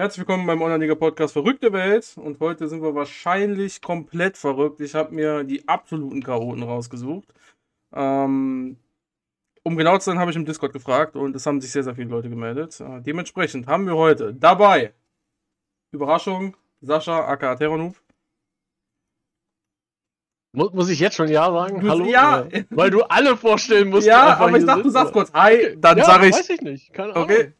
Herzlich willkommen beim Online-Liga-Podcast Verrückte Welt. Und heute sind wir wahrscheinlich komplett verrückt. Ich habe mir die absoluten Chaoten rausgesucht. Ähm, um genau zu sein, habe ich im Discord gefragt und es haben sich sehr, sehr viele Leute gemeldet. Äh, dementsprechend haben wir heute dabei Überraschung, Sascha aka Terranoob. Muss, muss ich jetzt schon Ja sagen? Du- Hallo? ja. Weil du alle vorstellen musst. Ja, aber ich dachte, du sagst oder? kurz Hi, dann ja, sage ich, Weiß ich nicht. Keine Ahnung. okay.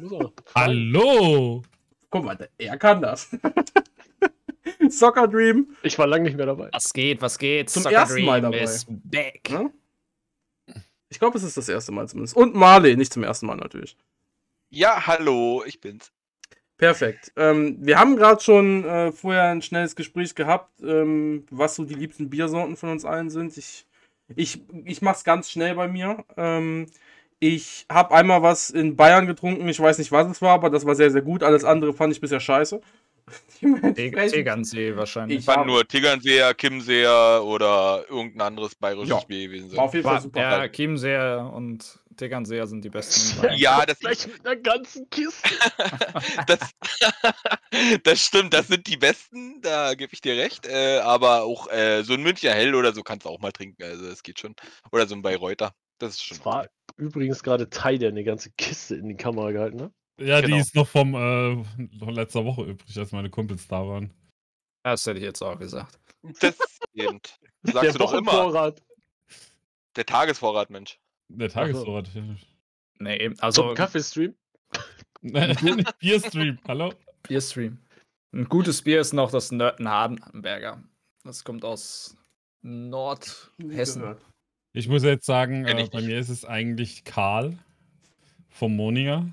Muss auch. Hallo! Guck mal, er kann das. Soccer Dream. Ich war lange nicht mehr dabei. Was geht, was geht? Zum Soccer ersten Mal Dream dabei. is back. Ne? Ich glaube, es ist das erste Mal zumindest. Und Marley, nicht zum ersten Mal natürlich. Ja, hallo, ich bin's. Perfekt. Ähm, wir haben gerade schon äh, vorher ein schnelles Gespräch gehabt, ähm, was so die liebsten Biersorten von uns allen sind. Ich, ich, ich mache es ganz schnell bei mir. Ähm, ich habe einmal was in Bayern getrunken. Ich weiß nicht, was es war, aber das war sehr, sehr gut. Alles andere fand ich bisher scheiße. Tegernsee wahrscheinlich. Ich Kann hab- nur Tegernseher, Kimseer oder irgendein anderes bayerisches Ja. Bier gewesen War auf sein. jeden Fall super. ja, Chiemseer und Tegernseer sind die besten. Ja, das, Gleich mit einer ganzen Kiste. das, das stimmt, das sind die besten, da gebe ich dir recht. Äh, aber auch äh, so ein Münchner Hell oder so kannst du auch mal trinken, also das geht schon. Oder so ein Bayreuther, das ist schon. Das war übrigens gerade Tai, der eine ganze Kiste in die Kamera gehalten hat. Ja, Genau. die ist noch vom äh, von letzter Woche übrig, als meine Kumpels da waren. Das hätte ich jetzt auch gesagt. Das eben. Das der sagst du doch immer. Der Tagesvorrat, Mensch. Der Tagesvorrat. Nee, eben, zum also Kaffeestream. Nein, Bierstream, hallo? Bierstream. Ein gutes Bier ist noch das Nörten Hardenberger. Das kommt aus Nordhessen. Ich muss jetzt sagen, äh, bei nicht. mir ist es eigentlich Karl vom Moninger.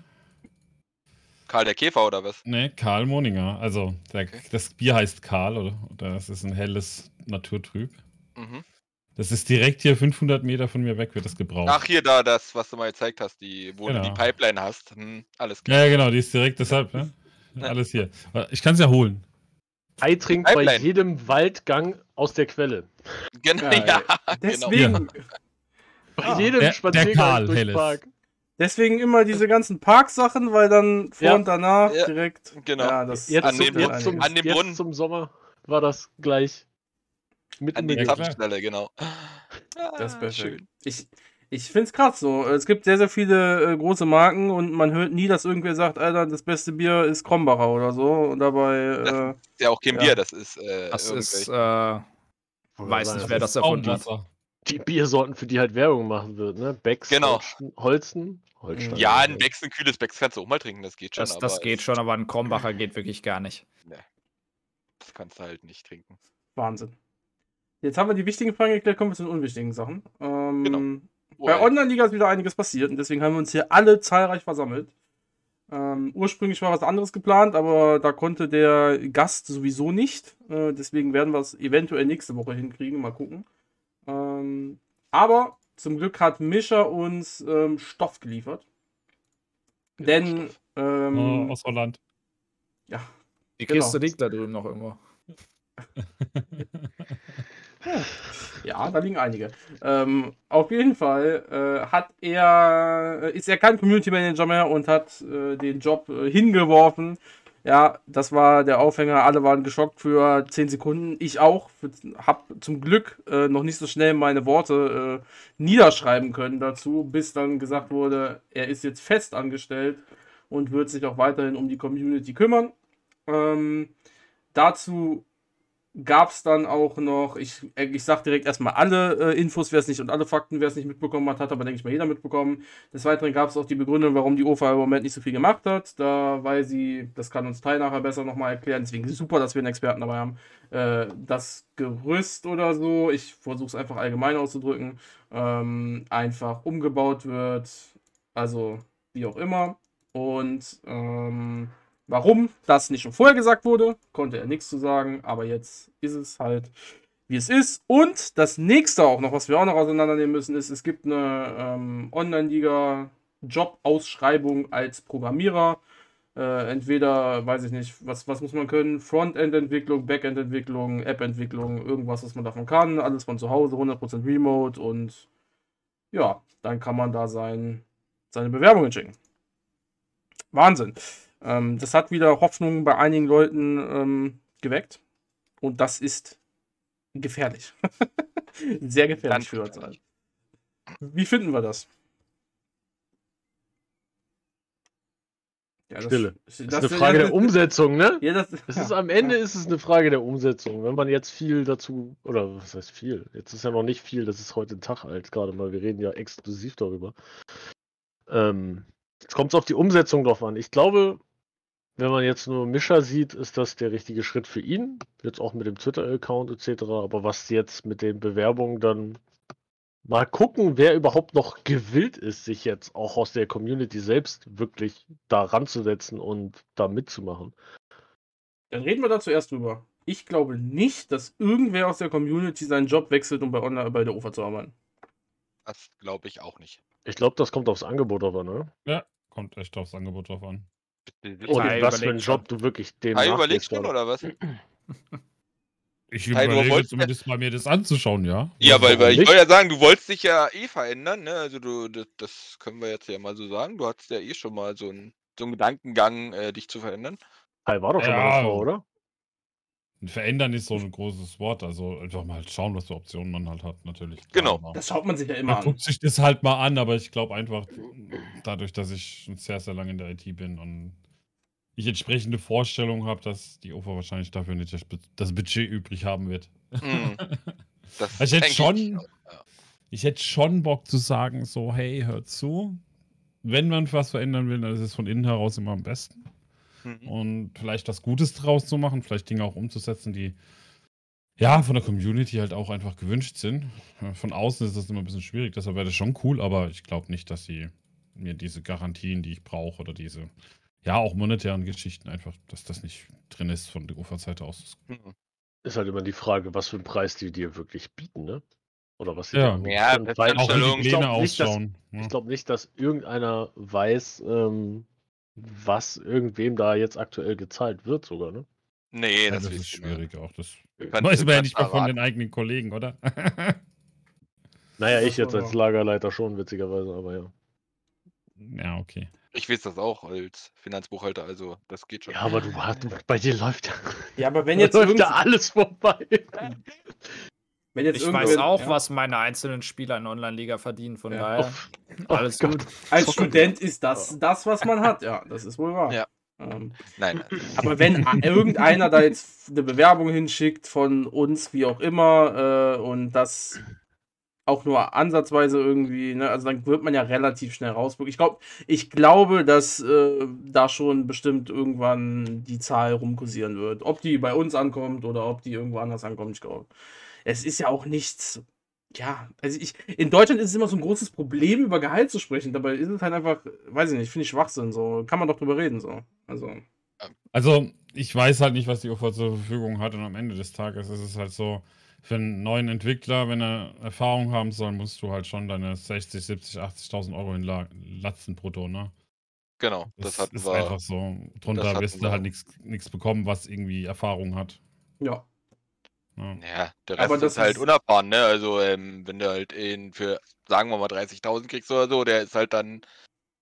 Karl der Käfer oder was? Ne, Karl Moninger. Also, der, Okay. das Bier heißt Karl, oder? Oder es ist ein helles Naturtrüb. Mhm. Das ist direkt hier 500 Meter von mir weg, wird das gebraucht. Ach, hier da, das, was du mal gezeigt hast, die, wo du die Genau. Pipeline hast. Hm, alles klar. Ja, ja, genau, die ist direkt deshalb, ne? Ja. Alles hier. Ich kann es ja holen. Tai trinkt bei jedem Waldgang aus der Quelle. Genau, Ja, ja, genau. Deswegen, Bei jedem der- der Spaziergang Karl durch den Helles. Park. deswegen immer diese ganzen Parksachen, weil dann vor Ja. und danach Ja, direkt. genau. Ja, das Jetzt, An zum, dem- jetzt, zum, an dem jetzt Brunnen. zum Sommer war das gleich. Mitten An die Ja, genau. Das ist Ah, perfekt. schön. Ich, ich finde es krass so. Es gibt sehr, sehr viele äh, große Marken und man hört nie, dass irgendwer sagt, Alter, das beste Bier ist Krombacher oder so. Und dabei, äh, Ist ja auch kein Ja. Bier, das ist äh, Das ist, äh, weiß nicht, wer das ist erfunden hat. Die Biersorten, für die halt Werbung machen wird, ne? Becks, Genau. Holsten, Holsten, Holstein. Ja, ein Becks, ein kühles Becks kannst du auch mal trinken, das geht schon. Das, das aber geht schon, aber ein Krombacher geht wirklich gar nicht. Das kannst du halt nicht trinken. Wahnsinn. Jetzt haben wir die wichtigen Fragen geklärt, kommen wir zu den unwichtigen Sachen. Ähm, Genau. Bei. Online-Liga ist wieder einiges passiert und deswegen haben wir uns hier alle zahlreich versammelt. Ähm, ursprünglich war was anderes geplant, aber da konnte der Gast sowieso nicht. Äh, deswegen werden wir es eventuell nächste Woche hinkriegen. Mal gucken. Ähm, aber zum Glück hat Mischa uns ähm, Stoff geliefert. Denn, ähm, Oh, aus Holland. ja, Die Genau. Kiste liegt da drüben noch irgendwo. Ja, da liegen einige. Ähm, auf jeden Fall äh, hat er, äh, ist er kein Community Manager mehr und hat äh, den Job äh, hingeworfen. Ja, das war der Aufhänger. Alle waren geschockt für 10 Sekunden. Ich auch. Hab zum Glück äh, noch nicht so schnell meine Worte äh, niederschreiben können dazu, bis dann gesagt wurde, er ist jetzt fest angestellt und wird sich auch weiterhin um die Community kümmern. Ähm, dazu gab es dann auch noch, ich, äh, ich sag direkt erstmal alle äh, Infos, wer es nicht und alle Fakten, wer es nicht mitbekommen hat, hat aber, denke ich mal, jeder mitbekommen. Des Weiteren gab es auch die Begründung, warum die OFA im Moment nicht so viel gemacht hat, da weil sie, das kann uns Teil nachher besser nochmal erklären, deswegen super, dass wir einen Experten dabei haben, äh, das Gerüst oder so, ich versuche es einfach allgemein auszudrücken, ähm, einfach umgebaut wird, also wie auch immer. Und ähm, Warum das nicht schon vorher gesagt wurde, konnte er nichts zu sagen, aber jetzt ist es halt, wie es ist. Und das nächste auch noch, was wir auch noch auseinandernehmen müssen, ist, es gibt eine ähm, Online-Liga-Job-Ausschreibung als Programmierer. Äh, entweder, weiß ich nicht, was, was muss man können? Frontend-Entwicklung, Backend-Entwicklung, App-Entwicklung, irgendwas, was man davon kann. Alles von zu Hause, 100% Remote und ja, dann kann man da sein, seine Bewerbungen schicken. Wahnsinn. Ähm, das hat wieder Hoffnung bei einigen Leuten ähm, geweckt. Und das ist gefährlich. Sehr gefährlich Ganz für uns alle. Wie finden wir das? Ja, Stille. Das, Das ist eine Frage der Umsetzung. Ne? Ja, das, Es ja. ist am Ende ist es eine Frage der Umsetzung. Wenn man jetzt viel dazu, oder was heißt viel? Jetzt ist ja noch nicht viel, das ist heute ein Tag alt, gerade mal. Wir reden ja exklusiv darüber. Ähm, jetzt kommt es auf die Umsetzung drauf an. Ich glaube, wenn man jetzt nur Mischer sieht, ist das der richtige Schritt für ihn. Jetzt auch mit dem Twitter-Account etc. Aber was jetzt mit den Bewerbungen dann mal gucken, wer überhaupt noch gewillt ist, sich jetzt auch aus der Community selbst wirklich da ranzusetzen und da mitzumachen. Dann reden wir da zuerst drüber. Ich glaube nicht, dass irgendwer aus der Community seinen Job wechselt, um bei, Online, bei der UFA zu arbeiten. Das glaube ich auch nicht. Ich glaube, das kommt aufs Angebot aber, ne? Ja, kommt echt aufs Angebot drauf an. Und Kai was für einen. Job du wirklich dem Kai überlegt schon, gerade. oder was? Ich überlege wolltest- zumindest mal mir das anzuschauen, ja. Ja, weil, weil ich wollte ja sagen, du wolltest dich ja eh verändern, ne? Also du, das, das können wir jetzt ja mal so sagen. Du hattest ja eh schon mal so einen, so einen Gedankengang, äh, dich zu verändern. Kai war doch schon mal Ja. eine Frau, oder? Verändern ist so ein großes Wort. Also einfach mal schauen, was für Optionen man halt hat, natürlich. Genau. Das schaut man sich ja immer Man an. guckt sich das halt mal an, aber ich glaube einfach, dadurch, dass ich schon sehr, sehr lange in der IT bin und ich entsprechende Vorstellungen habe, dass die OFA wahrscheinlich dafür nicht das Bud- das Budget übrig haben wird. Das Ich hätte schon- ja. Ich hätte schon Bock zu sagen, so, hey, hört zu. Wenn man was verändern will, dann ist es von innen heraus immer am besten. Mhm. Und vielleicht was Gutes draus zu machen, vielleicht Dinge auch umzusetzen, die ja von der Community halt auch einfach gewünscht sind. Äh, Von außen ist das immer ein bisschen schwierig, deshalb wäre das schon cool, aber ich glaube nicht, dass sie mir diese Garantien, die ich brauche, oder diese, ja, auch monetären Geschichten einfach, dass das nicht drin ist von der Uferseite aus. Mhm. Ist halt immer die Frage, was für einen Preis die dir wirklich bieten, ne? Oder was sie Ja. Ja, Auch die ich Pläne glaube nicht, dass, ausschauen. ich glaub nicht, dass irgendeiner weiß, ähm, was irgendwem da jetzt aktuell gezahlt wird, sogar, ne? Nee, ja, das, das ist schwierig auch. Das weiß man ja nicht mal von den eigenen Kollegen, oder? Naja, ich jetzt als Lagerleiter schon, witzigerweise, aber ja. ja, okay. Ich weiß das auch als Finanzbuchhalter, also das geht schon. Ja, aber du hast, bei dir läuft ja, Ja, aber wenn jetzt, läuft ja alles vorbei. wenn jetzt Ich weiß auch, ja. was meine einzelnen Spieler in Online-Liga verdienen, von Ja. daher. Oh Alles Gott. gut. Als. Student ist das das, was man hat. Ja, das ist wohl wahr. Ja. Ähm, Nein, nein. aber wenn irgendeiner da jetzt eine Bewerbung hinschickt von uns, wie auch immer, äh, und das auch nur ansatzweise irgendwie, ne, also dann wird man ja relativ schnell rausbekommen. Ich, glaub, ich glaube, dass äh, da schon bestimmt irgendwann die Zahl rumkursieren wird. Ob die bei uns ankommt oder ob die irgendwo anders ankommt, ich glaube. Es ist ja auch nichts. Ja, also ich, in Deutschland ist es immer so ein großes Problem, über Gehalt zu sprechen. Dabei ist es halt einfach, weiß ich nicht, finde ich Schwachsinn. So kann man doch drüber reden. So. Also, Also, ich weiß halt nicht, was die UFA zur Verfügung hat und am Ende des Tages ist es halt so, für einen neuen Entwickler, wenn er Erfahrung haben soll, musst du halt schon deine 60, 70, 80.000 Euro hinlatzen brutto, ne? Genau, das, Das, hatten ist wir. einfach so. Drunter wirst wir du halt nichts bekommen, was irgendwie Erfahrung hat. ja. Ne? Ja, der Aber Rest das ist halt ist- unerfahren, ne? Also, ähm, wenn du halt ihn für, sagen wir mal, 30.000 kriegst oder so, der ist halt dann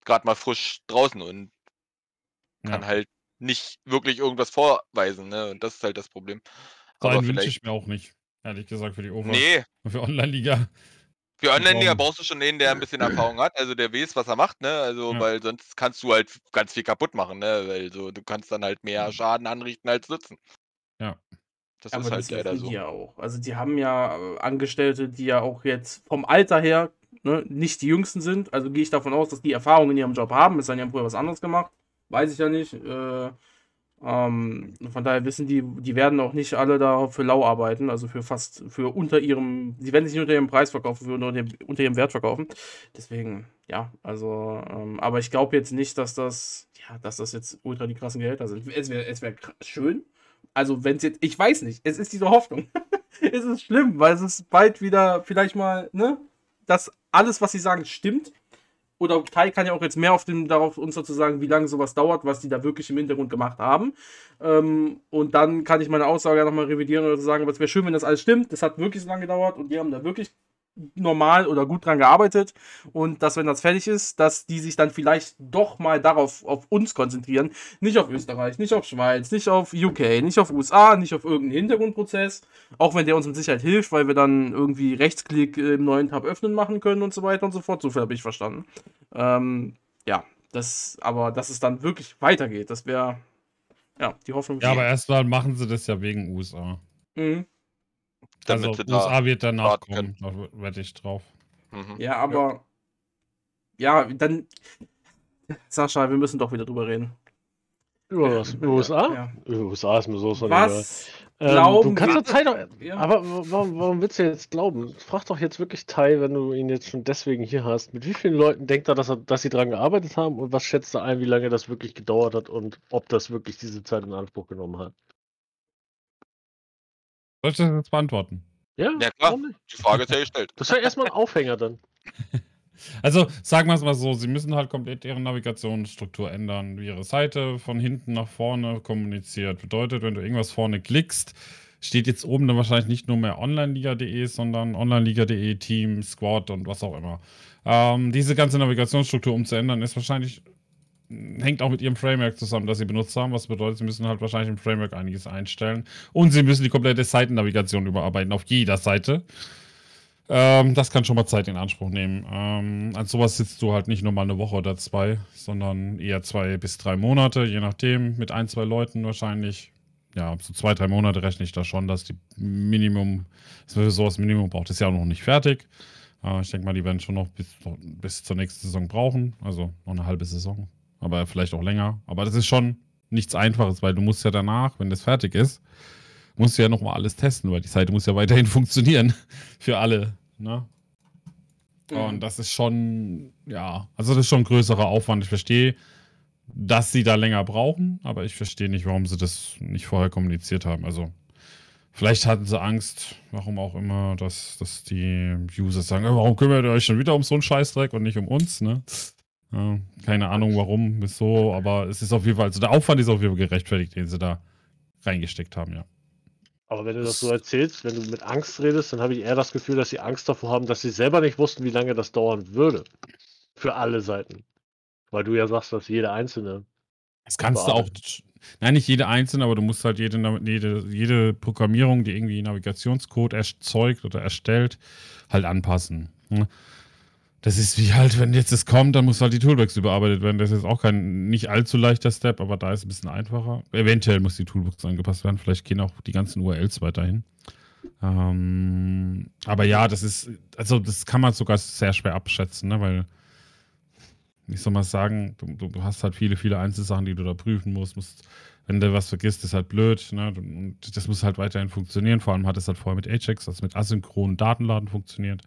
gerade mal frisch draußen und kann Ja. halt nicht wirklich irgendwas vorweisen, ne? Und das ist halt das Problem. So Aber einen wünsche vielleicht. ich mir auch nicht, ehrlich gesagt, für die UFA. Nee, Und Für Online-Liga. für Online-Liga brauchen- brauchst du schon den, der ein bisschen Erfahrung hat, also der weiß, was er macht, ne? Also, Ja. weil sonst kannst du halt ganz viel kaputt machen, ne? Weil so, du kannst dann halt mehr Schaden anrichten als nützen. Ja. Das Aber ist halt das leider so. die ja auch. Also die haben ja äh, Angestellte, die ja auch jetzt vom Alter her ne, nicht die jüngsten sind. Also gehe ich davon aus, dass die Erfahrung in ihrem Job haben. Es haben ja früher was anderes gemacht. Weiß ich ja nicht. Äh, ähm, von daher wissen die, die werden auch nicht alle da für lau arbeiten, also für fast, für unter ihrem, sie werden sich nicht unter ihrem Preis verkaufen, für unter, dem, unter ihrem Wert verkaufen. Deswegen, ja, also, ähm, aber ich glaube jetzt nicht, dass das, ja, dass das jetzt ultra die krassen Gehälter sind. Es wäre es wär schön, also wenn es jetzt, ich weiß nicht, es ist diese Hoffnung. es ist schlimm, weil es ist bald wieder vielleicht mal, ne, dass alles, was sie sagen, stimmt. Oder Kai kann ja auch jetzt mehr auf dem, darauf uns dazu sagen, wie lange sowas dauert, was die da wirklich im Hintergrund gemacht haben. Ähm, und dann kann ich meine Aussage nochmal revidieren oder sagen, aber es wäre schön, wenn das alles stimmt. Das hat wirklich so lange gedauert und die haben da wirklich normal oder gut dran gearbeitet und dass, wenn das fertig ist, dass die sich dann vielleicht doch mal darauf auf uns konzentrieren. Nicht auf Österreich, nicht auf Schweiz, nicht auf UK, nicht auf USA, nicht auf irgendeinen Hintergrundprozess. Auch wenn der uns mit Sicherheit hilft, weil wir dann irgendwie Rechtsklick im neuen Tab öffnen machen können und so weiter und so fort. So viel habe ich verstanden. Ähm, ja, das, aber dass es dann wirklich weitergeht, das wäre ja die Hoffnung. Ja, aber erstmal machen sie das ja wegen USA. Mhm. Also Damit USA wird danach kommen, da wette ich drauf. Mhm. Ja, aber ja. dann Sascha, wir müssen doch wieder drüber reden. Über was? Über USA? Ja. Über USA ist mir so von. Was Ähm, glauben du kannst wir- doch. Ja. Aber wa- warum, warum willst du jetzt glauben? Frag doch jetzt wirklich Tai, wenn du ihn jetzt schon deswegen hier hast. Mit wie vielen Leuten denkt er, dass, er, dass sie dran gearbeitet haben und was schätzt er ein, wie lange das wirklich gedauert hat und ob das wirklich diese Zeit in Anspruch genommen hat? Soll ich das jetzt beantworten? Ja, Ja, klar. warum nicht? Die Frage ist ja gestellt. Das ist ja erstmal ein Aufhänger dann. Also sagen wir es mal so, sie müssen halt komplett ihre Navigationsstruktur ändern, wie ihre Seite von hinten nach vorne kommuniziert. Bedeutet, wenn du irgendwas vorne klickst, steht jetzt oben dann wahrscheinlich nicht nur mehr onlineliga.de, sondern onlineliga.de, Team, Squad und was auch immer. Ähm, diese ganze Navigationsstruktur umzuändern, ist wahrscheinlich, hängt auch mit ihrem Framework zusammen, das sie benutzt haben. Was bedeutet, sie müssen halt wahrscheinlich im Framework einiges einstellen. Und sie müssen die komplette Seitennavigation überarbeiten, auf jeder Seite. Ähm, das kann schon mal Zeit in Anspruch nehmen. Ähm, an sowas sitzt du halt nicht nur mal eine Woche oder zwei, sondern eher zwei bis drei Monate, je nachdem, mit ein, zwei Leuten wahrscheinlich. Ja, so zwei, drei Monate rechne ich da schon, dass die Minimum, dass wir sowas Minimum braucht. Ist ja auch noch nicht fertig. Äh, ich denke mal, die werden schon noch bis, bis zur nächsten Saison brauchen. Also noch eine halbe Saison. Aber vielleicht auch länger. Aber das ist schon nichts Einfaches, weil du musst ja danach, wenn das fertig ist, musst du ja nochmal alles testen, weil die Seite muss ja weiterhin funktionieren für alle. Ne? Mhm. Und das ist schon, ja, also das ist schon ein größerer Aufwand. Ich verstehe, dass sie da länger brauchen, aber ich verstehe nicht, warum sie das nicht vorher kommuniziert haben. Also vielleicht hatten sie Angst, warum auch immer, dass, dass die User sagen, "Oh, warum kümmert ihr euch schon wieder um so einen Scheißdreck und nicht um uns, ne? Ja, keine Ahnung warum, wieso, aber es ist auf jeden Fall, also der Aufwand ist auf jeden Fall gerechtfertigt, den sie da reingesteckt haben, ja. Aber wenn du das so erzählst, wenn du mit Angst redest, dann habe ich eher das Gefühl, dass sie Angst davor haben, dass sie selber nicht wussten, wie lange das dauern würde. Für alle Seiten. Weil du ja sagst, dass jede einzelne. Das kannst du auch. Nein, nicht jede einzelne, aber du musst halt jede, jede, jede Programmierung, die irgendwie Navigationscode erzeugt oder erstellt, halt anpassen. ne? Das ist wie halt, wenn jetzt es kommt, dann muss halt die Toolbox überarbeitet werden. Das ist jetzt auch kein nicht allzu leichter Step, aber da ist es ein bisschen einfacher. Eventuell muss die Toolbox angepasst werden. Vielleicht gehen auch die ganzen URLs weiterhin. Ähm, aber ja, das ist, also das kann man sogar sehr schwer abschätzen, ne? weil wie soll man sagen, du, du hast halt viele, viele Einzelsachen, die du da prüfen musst. musst wenn du was vergisst, ist halt blöd. Ne? Und das muss halt weiterhin funktionieren. Vor allem hat es halt vorher mit Ajax, also mit asynchronen Datenladen funktioniert,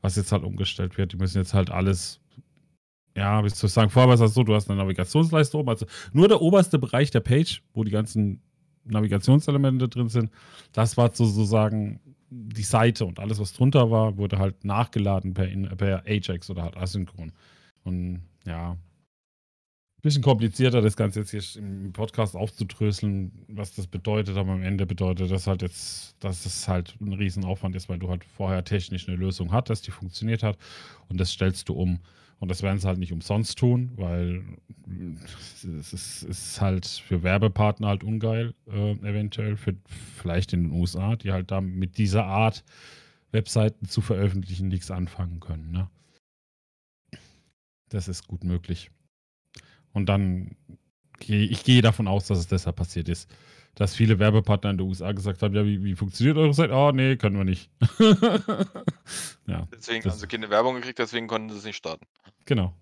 was jetzt halt umgestellt wird. Die müssen jetzt halt alles, ja, wie soll ich sagen, vorher war es so, du hast eine Navigationsleiste oben, also nur der oberste Bereich der Page, wo die ganzen Navigationselemente drin sind, das war sozusagen die Seite und alles, was drunter war, wurde halt nachgeladen per, per Ajax oder halt asynchron. Und bisschen komplizierter, das Ganze jetzt hier im Podcast aufzudröseln, was das bedeutet, aber am Ende bedeutet das halt jetzt, dass es halt ein Riesenaufwand ist, weil du halt vorher technisch eine Lösung hattest, die funktioniert hat und das stellst du um. Und das werden sie halt nicht umsonst tun, weil es ist, ist halt für Werbepartner halt ungeil, äh, eventuell, für vielleicht in den USA, die halt da mit dieser Art Webseiten zu veröffentlichen nichts anfangen können. Ne? Das ist gut möglich. Und dann gehe ich gehe davon aus, dass es deshalb passiert ist. Dass viele Werbepartner in den USA gesagt haben, ja, wie, wie funktioniert eure Seite? Oh, nee, können wir nicht. ja, Deswegen haben sie keine Werbung gekriegt, deswegen konnten sie es nicht starten. genau.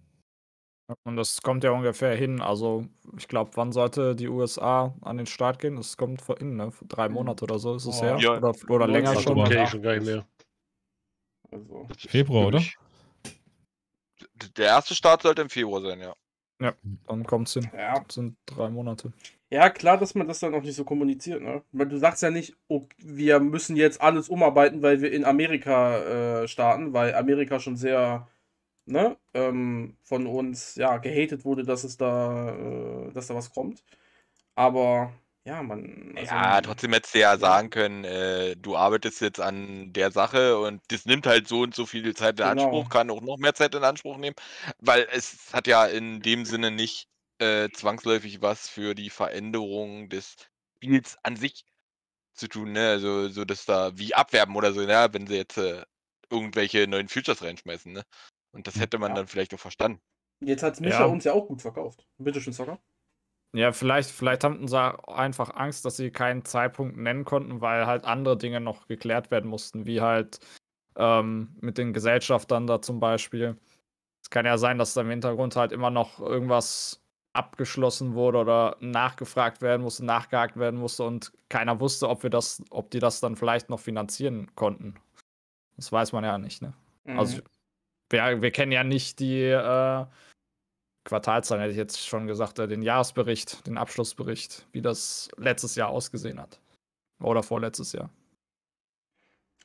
Und das kommt ja ungefähr hin. Also, ich glaube, wann sollte die USA an den Start gehen? Das kommt vor hin, ne? Drei Monate oder so ist es Oh. her. Ja. Oder, oder länger schon. Okay, schon gar nicht mehr. Also, Februar, oder? Der erste Start sollte im Februar sein, ja. Dann kommt's hin. ja. Das sind drei Monate. ja, klar, dass man das dann auch nicht so kommuniziert, ne? Weil du sagst ja nicht, oh, wir müssen jetzt alles umarbeiten, weil wir in Amerika äh, starten, weil Amerika schon sehr, ne, ähm, von uns, ja, gehatet wurde, dass es da, äh, dass da was kommt. Aber ja, man. also- Ja, trotzdem hättest du ja sagen können, äh, du arbeitest jetzt an der Sache und das nimmt halt so und so viel Zeit in Genau. Anspruch, kann auch noch mehr Zeit in Anspruch nehmen, weil es hat ja in dem Sinne nicht äh, zwangsläufig was für die Veränderung des Spiels an sich zu tun, ne? Also so dass da wie abwerben oder so, ja, wenn sie jetzt äh, irgendwelche neuen Features reinschmeißen, ne? Und das hätte man Ja. dann vielleicht auch verstanden. Jetzt hat Micha Ja. uns ja auch gut verkauft. Bitte schön, Zocker. Ja, vielleicht, vielleicht hatten sie einfach Angst, dass sie keinen Zeitpunkt nennen konnten, weil halt andere Dinge noch geklärt werden mussten, wie halt ähm, mit den Gesellschaftern da zum Beispiel. Es kann ja sein, dass da im Hintergrund halt immer noch irgendwas abgeschlossen wurde oder nachgefragt werden musste, nachgehakt werden musste und keiner wusste, ob wir das, ob die das dann vielleicht noch finanzieren konnten. Das weiß man ja nicht, ne? Mhm. Also wir, wir kennen ja nicht die äh, Quartalzahlen, hätte ich jetzt schon gesagt, äh, den Jahresbericht, den Abschlussbericht, wie das letztes Jahr ausgesehen hat. Oder vorletztes Jahr.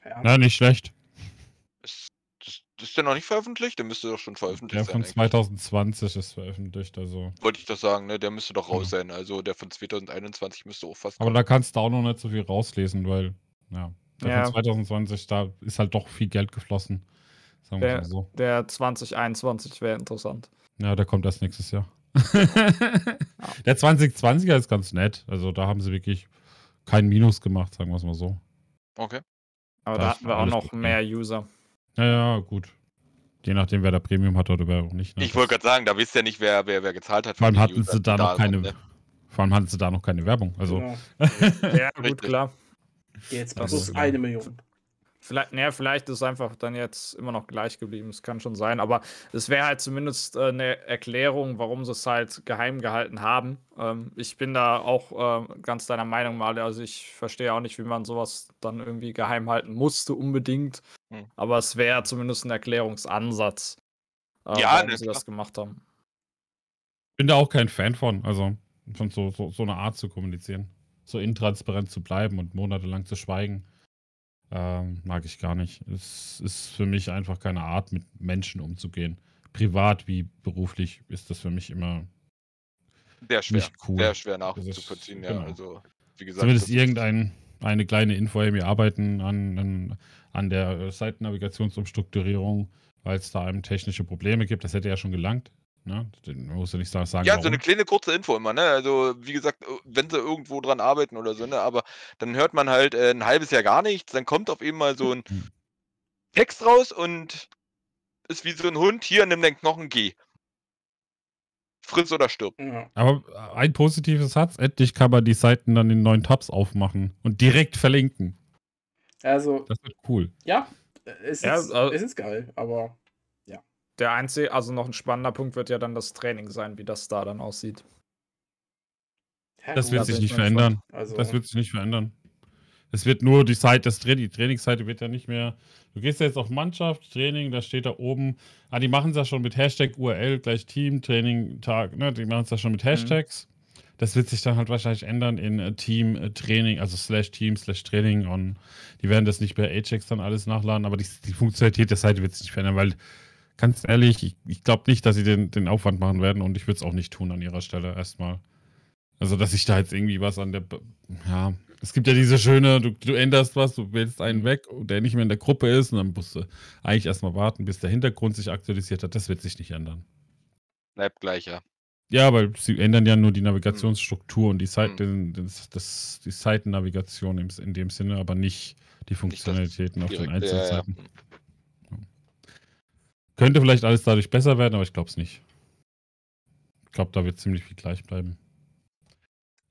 ja. Na, nicht schlecht. Ist, ist, ist der noch nicht veröffentlicht? Der müsste doch schon veröffentlicht Der sein. von eigentlich. 2020 ist veröffentlicht, also. Wollte ich doch sagen, ne? Der müsste doch raus Ja. sein. Also der von 2021 müsste auch fast Aber kommen. da kannst du auch noch nicht so viel rauslesen, weil, ja, der Ja. von 2020, da ist halt doch viel Geld geflossen. Sagen wir Der- mal so. Der 2021 wäre interessant. Ja, der kommt erst nächstes Jahr. der 2020er ist ganz nett. Also da haben sie wirklich kein Minus gemacht, sagen wir es mal so. Okay. Aber Da da hatten wir auch noch mehr User. Ja, ja, gut. Je nachdem, wer da Premium hat oder wer auch nicht. ne? Ich wollte gerade sagen, da wisst ihr nicht, wer, wer, wer gezahlt hat. Vor allem hatten User, sie da die noch keine, sind, ne? vor allem hatten sie da noch keine Werbung. Also, Genau. Ja, gut, Richtig. klar. Jetzt Also, plus ja. eine Million. Vielleicht, naja, vielleicht ist es einfach dann jetzt immer noch gleich geblieben. Es kann schon sein, aber es wäre halt zumindest äh, eine Erklärung, warum sie es halt geheim gehalten haben. Ähm, ich bin da auch äh, ganz deiner Meinung mal. Also ich verstehe auch nicht, wie man sowas dann irgendwie geheim halten musste unbedingt. Hm. Aber es wäre zumindest ein Erklärungsansatz, äh, Ja, warum ne, sie klar. das gemacht haben. bin da auch kein Fan von. Also, von so, so, so einer Art zu kommunizieren. So intransparent zu bleiben und monatelang zu schweigen. Ähm, mag ich gar nicht. Es ist für mich einfach keine Art, mit Menschen umzugehen. Privat wie beruflich ist das für mich immer Sehr schwer. nicht cool. Sehr schwer ist- nachzuvollziehen, ja. genau. Also, wie gesagt. Zumindest irgendein eine kleine Info, wir arbeiten an, an, an der Seitennavigationsumstrukturierung, weil es da eben technische Probleme gibt. Das hätte ja schon gelangt. Ne? Muss ja nicht sagen, sagen Ja, warum. so eine kleine kurze Info immer, ne? Also, wie gesagt, äh, wenn sie irgendwo dran arbeiten oder so, ne? Aber dann hört man halt äh, ein halbes Jahr gar nichts, dann kommt auf einmal so ein Mhm. Text raus und ist wie so ein Hund, hier, nimm den Knochen, geh. Friss oder stirb. Ja. Aber äh, ein positives Satz, endlich kann man die Seiten dann in neuen Tabs aufmachen und direkt verlinken. Also, Das wird cool. ja, es ist, Ja, also- es ist geil, aber Der einzige, also noch ein spannender Punkt wird ja dann das Training sein, wie das da dann aussieht. Das wird sich nicht verändern. also, Das wird sich nicht verändern. Es wird nur die Seite, das Tra die Trainingsseite wird ja nicht mehr. Du gehst ja jetzt auf Mannschaft, Training, da steht da oben. Ah, die machen es ja schon mit Hashtag URL gleich Team, Training, Tag, ne? Die machen es ja schon Mhm. mit Hashtags. Das wird sich dann halt wahrscheinlich ändern in äh, Team äh, Training, also slash Team, slash Training. Und die werden das nicht bei Ajax dann alles nachladen, aber die, die Funktionalität der Seite wird sich nicht verändern, weil ganz ehrlich, ich, ich glaube nicht, dass sie den, den Aufwand machen werden und ich würde es auch nicht tun an ihrer Stelle erstmal. Also, dass ich da jetzt irgendwie was an der. Be- Ja, es gibt ja diese schöne, du, du änderst was, du wählst einen weg, der nicht mehr in der Gruppe ist und dann musst du eigentlich erstmal warten, bis der Hintergrund sich aktualisiert hat. Das wird sich nicht ändern. Bleibt gleich, ja. Ja, weil sie ändern ja nur die Navigationsstruktur und die, Seite, das, das, die Seitennavigation in dem Sinne, aber nicht die Funktionalitäten auf den einzelnen ja, ja. Könnte vielleicht alles dadurch besser werden, aber ich glaube es nicht. Ich glaube, da wird ziemlich viel gleich bleiben.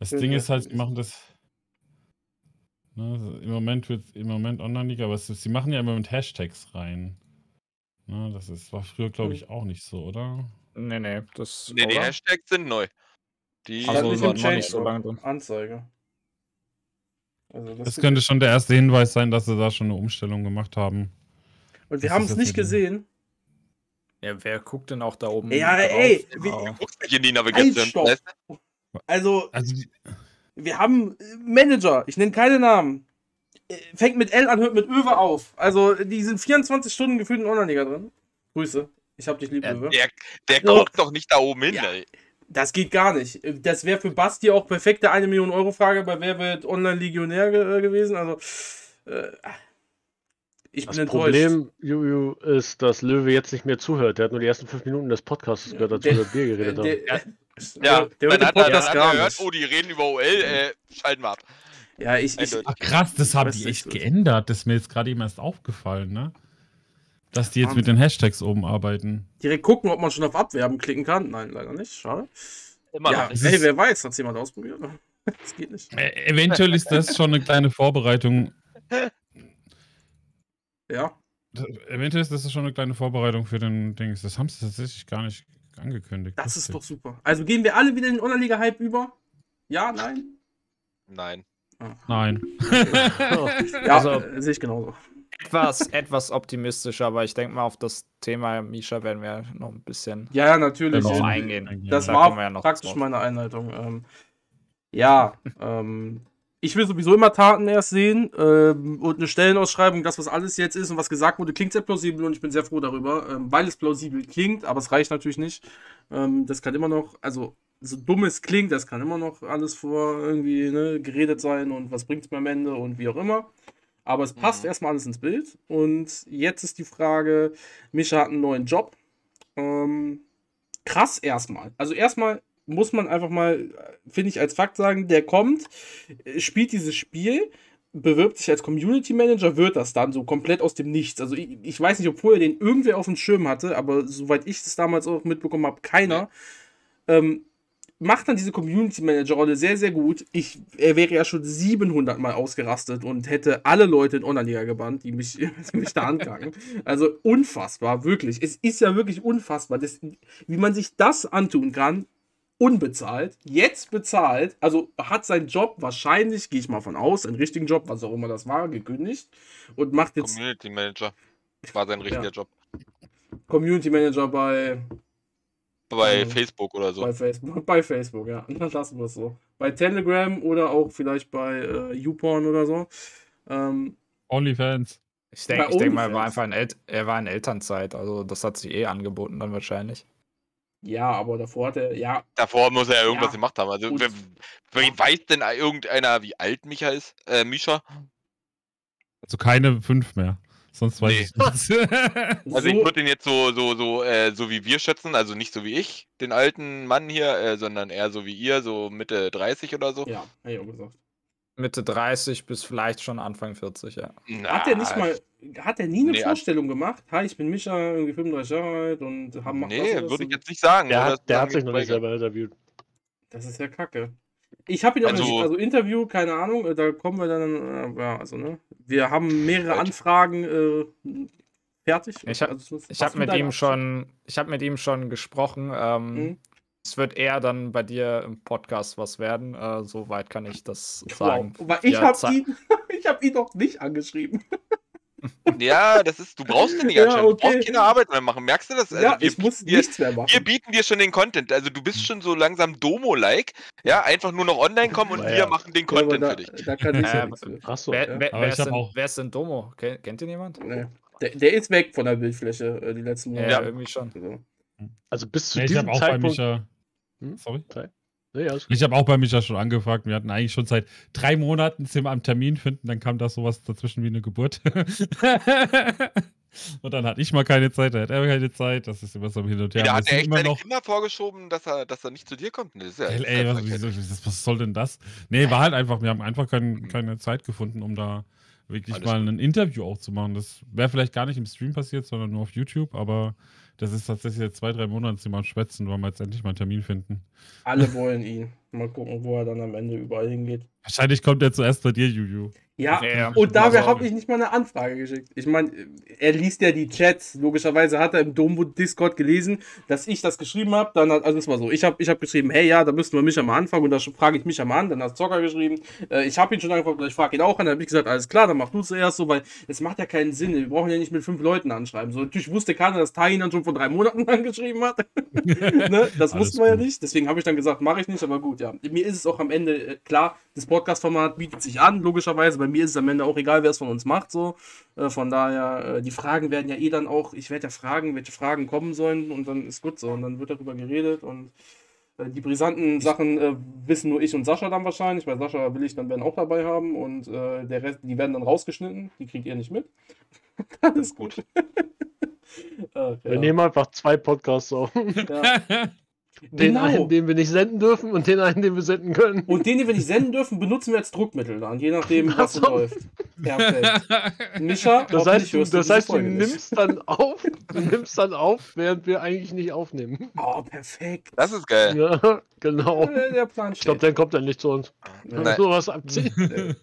Das Ja, Ding ist halt, sie machen das. Ne, Im Moment wird im Moment Online-Liga, aber es, sie machen ja immer mit Hashtags rein. Ne, das ist, war früher, glaube ich, auch nicht so, oder? Nee, nee, das. Nee, die oder? Hashtags sind neu. Die Also, nicht so im nicht so Change lange drin. Anzeige. Also Das könnte schon der erste Hinweis sein, dass sie da schon eine Umstellung gemacht haben. Und wir das haben es nicht die- gesehen. Ja, wer guckt denn auch da oben? Ja, drauf? ey, Du guckst nicht in die Navigation. Du? Also, Also, die, wir haben äh, Manager, ich nenne keine Namen. Äh, Fängt mit L an, hört mit Öwe auf. Also, die sind 24 Stunden gefühlt in Online-Liga drin. Grüße. Ich hab dich lieb, Ja, Öwe. Der, der So. guckt doch nicht da oben hin, Ja. ey. Das geht gar nicht. Das wäre für Basti auch perfekte 1 Million Euro Frage bei Wer wird Online-Legionär ge äh, gewesen. Also, äh, ich bin Das enttäuscht. Problem, Juju, ist, dass Löwe jetzt nicht mehr zuhört. Der hat nur die ersten fünf Minuten des Podcasts gehört, als wir über Bier geredet haben. der, Ja, der, der hat Podcast hat gehört, oh, die reden über OL, äh, schalten wir ab. Ja, ich, ich. Ach krass, das haben die echt geändert. Das ist mir jetzt gerade eben erst aufgefallen, ne? Dass die jetzt mit den Hashtags oben arbeiten. direkt gucken, ob man schon auf Abwerben klicken kann. Nein, leider nicht. Schade. Immer ja. Es hey, wer weiß, hat jemand ausprobiert? Das geht nicht. Äh, eventuell ist das schon eine kleine Vorbereitung. Ja. Das, eventuell ist das schon eine kleine Vorbereitung für den Dings. Das haben sie tatsächlich gar nicht angekündigt. Das ist doch super. Also gehen wir alle wieder in den Online-Liga-Hype über? Ja, nein? Nein. Nein. Ja, Also- äh, sehe ich genauso. Etwas, etwas optimistischer, aber ich denke mal, auf das Thema Misha werden wir noch ein bisschen Ja, ja, natürlich. drauf Genau. eingehen. Das Da war ja noch praktisch drauf. meine Einleitung. Ähm, ja, ähm, ich will sowieso immer Taten erst sehen ähm, und eine Stellenausschreibung, das, was alles jetzt ist und was gesagt wurde, klingt sehr plausibel und ich bin sehr froh darüber, ähm, weil es plausibel klingt, aber es reicht natürlich nicht. Ähm, das kann immer noch, also so dumm es klingt, das kann immer noch alles vor irgendwie ne, geredet sein und was bringt es mir am Ende und wie auch immer. Aber es passt Mhm. erstmal alles ins Bild. Und jetzt ist die Frage: Mischa hat einen neuen Job. Ähm, krass erstmal. Also erstmal muss man einfach mal, finde ich, als Fakt sagen, der kommt, spielt dieses Spiel, bewirbt sich als Community Manager, wird das dann so komplett aus dem Nichts. Also ich, ich weiß nicht, ob vorher den irgendwer auf dem Schirm hatte, aber soweit ich das damals auch mitbekommen habe, keiner. Ähm, macht dann diese Community Manager Rolle sehr, sehr gut. Ich, er wäre ja schon 700 Mal ausgerastet und hätte alle Leute in Online-Liga gebannt, die mich, die mich da ankacken. Also unfassbar, wirklich. Es ist ja wirklich unfassbar, das, wie man sich das antun kann. Unbezahlt, jetzt bezahlt, also hat seinen Job wahrscheinlich, gehe ich mal von aus, einen richtigen Job, was auch immer das war, gekündigt und macht jetzt Community Manager. War sein richtiger Ja. Job. Community Manager bei, Bei Ähm, Facebook oder so. Bei Facebook, bei Facebook, ja. Dann lassen wir es so. Bei Telegram oder auch vielleicht bei äh, YouPorn oder so. Ähm, OnlyFans. Ich denke denk mal, er war einfach in, El er war in Elternzeit, also das hat sich eh angeboten dann wahrscheinlich. Ja, aber davor hat er, ja, Davor muss er ja irgendwas Ja. gemacht haben. Also, wer, wer weiß denn irgendeiner, wie alt Micha ist? Äh, Misha? Also keine fünf mehr. Sonst weiß Nee. ich nicht. Also ich würde ihn jetzt so, so, so, äh, so wie wir schätzen, also nicht so wie ich, den alten Mann hier, äh, sondern eher so wie ihr, so Mitte 30 oder so. ja, hab ich auch gesagt. Mitte 30 bis vielleicht schon Anfang 40, ja. Hat er nicht mal, hat er nie eine Nee, Vorstellung gemacht? Hi, ich bin Micha, irgendwie 35 Jahre alt und haben Nee, würde ich jetzt nicht sagen. Der hat, der hat sich noch nicht selber interviewt. Das ist ja kacke. Ich habe ihn auch Also- nicht, also Interview, keine Ahnung, äh, da kommen wir dann, äh, ja, also, ne? Wir haben mehrere. Anfragen äh, fertig. Ich hab- also, habe für mit ihm Absicht? schon, ich habe mit ihm schon gesprochen. Ähm, Mhm. Es wird eher dann bei dir im Podcast was werden. Äh, Soweit kann ich das Wow, sagen. weil ich Ja, habe ihn, ich habe ihn doch nicht angeschrieben. Ja, das ist, du brauchst den nicht Ja, anscheinend. Du okay. brauchst keine Arbeit mehr machen. Merkst du das? Also ja, wir, ich muss wir, nichts mehr machen. wir bieten dir schon den Content. Also du bist schon so langsam Domo-like. Ja, einfach nur noch online kommen und Ja, wir ja. machen den Ja, Content da, für dich. da kann ich ja Äh, nichts für. Achso. Wer, ja. wer, wer, ist hab denn, wer ist denn Domo? Kennt, kennt ihr jemand? Nee. Der, der ist weg von der Bildfläche äh, die letzten Ja, Monate. irgendwie schon. Also, Also bis zu Nee, ich diesem Zeitpunkt. Micha. Hm? Sorry. Nee, gut. Ich habe auch bei Micha schon angefragt. Wir hatten eigentlich schon seit drei Monaten sind wir am Termin finden. Dann kam da sowas dazwischen wie eine Geburt. Und dann hatte ich mal keine Zeit, dann hat er keine Zeit. Das ist immer so hin und her. da hat er echt immer noch. Kinder vorgeschoben, dass er, dass er nicht zu dir kommt. Das ist ja, Ey, was, was, was soll denn das? Nee, war halt einfach, wir haben einfach kein, keine Zeit gefunden, um da wirklich Alles mal ein Interview auch zu machen. Das wäre vielleicht gar nicht im Stream passiert, sondern nur auf YouTube, aber das ist tatsächlich jetzt zwei, drei Monate sind wir am Schwätzen, weil wir jetzt endlich mal einen Termin finden. alle wollen ihn. Mal gucken, wo er dann am Ende überall hingeht. Wahrscheinlich kommt er zuerst bei dir, Juju. Ja, Ja, und also- habe ich nicht mal eine Anfrage geschickt. Ich meine, er liest ja die Chats. Logischerweise hat er im Dombo-Discord gelesen, dass ich das geschrieben habe. Dann hat, also es war so, ich habe ich hab geschrieben, hey, ja, da müssten wir mich mal anfangen. Und da frage ich mich mal an. Dann hat Zocker geschrieben, äh, ich habe ihn schon angefragt, ich frage ihn auch an. Dann habe ich gesagt, alles klar, dann mach du zuerst so, weil es macht ja keinen Sinn. Wir brauchen ja nicht mit fünf Leuten anschreiben. So, natürlich wusste keiner, dass Tai ihn dann schon vor drei Monaten angeschrieben hat. ne? Das wussten wir ja nicht. Deswegen habe ich dann gesagt, mache ich nicht, aber gut, ja. Mir ist es auch am Ende, äh, klar, das Podcast-Format bietet sich an, logischerweise. Bei mir ist es am Ende auch egal, wer es von uns macht, so. Äh, von daher, äh, die Fragen werden ja eh dann auch, ich werde ja fragen, welche Fragen kommen sollen und dann ist gut so. Und dann wird darüber geredet und Äh, Die brisanten Sachen äh, wissen nur ich und Sascha dann wahrscheinlich, weil Sascha will ich dann Ben auch dabei haben und äh, der Rest, die werden dann rausgeschnitten, die kriegt ihr nicht mit. das ist gut. Wir ja. nehmen einfach zwei Podcasts auf. Ja. Den Genau. einen, den wir nicht senden dürfen und den einen, den wir senden können. Und den, den wir nicht senden dürfen, benutzen wir als Druckmittel dann, je nachdem, was so läuft. Perfekt. Mischa, Das heißt, du, das heißt, du Folge nicht. nimmst dann auf, du nimmst dann auf, während wir eigentlich nicht aufnehmen. Oh, perfekt. Das ist geil. Ja, genau. Der Plan Ich glaube, dann kommt er nicht zu uns. Wenn wir Nein. sowas abziehen.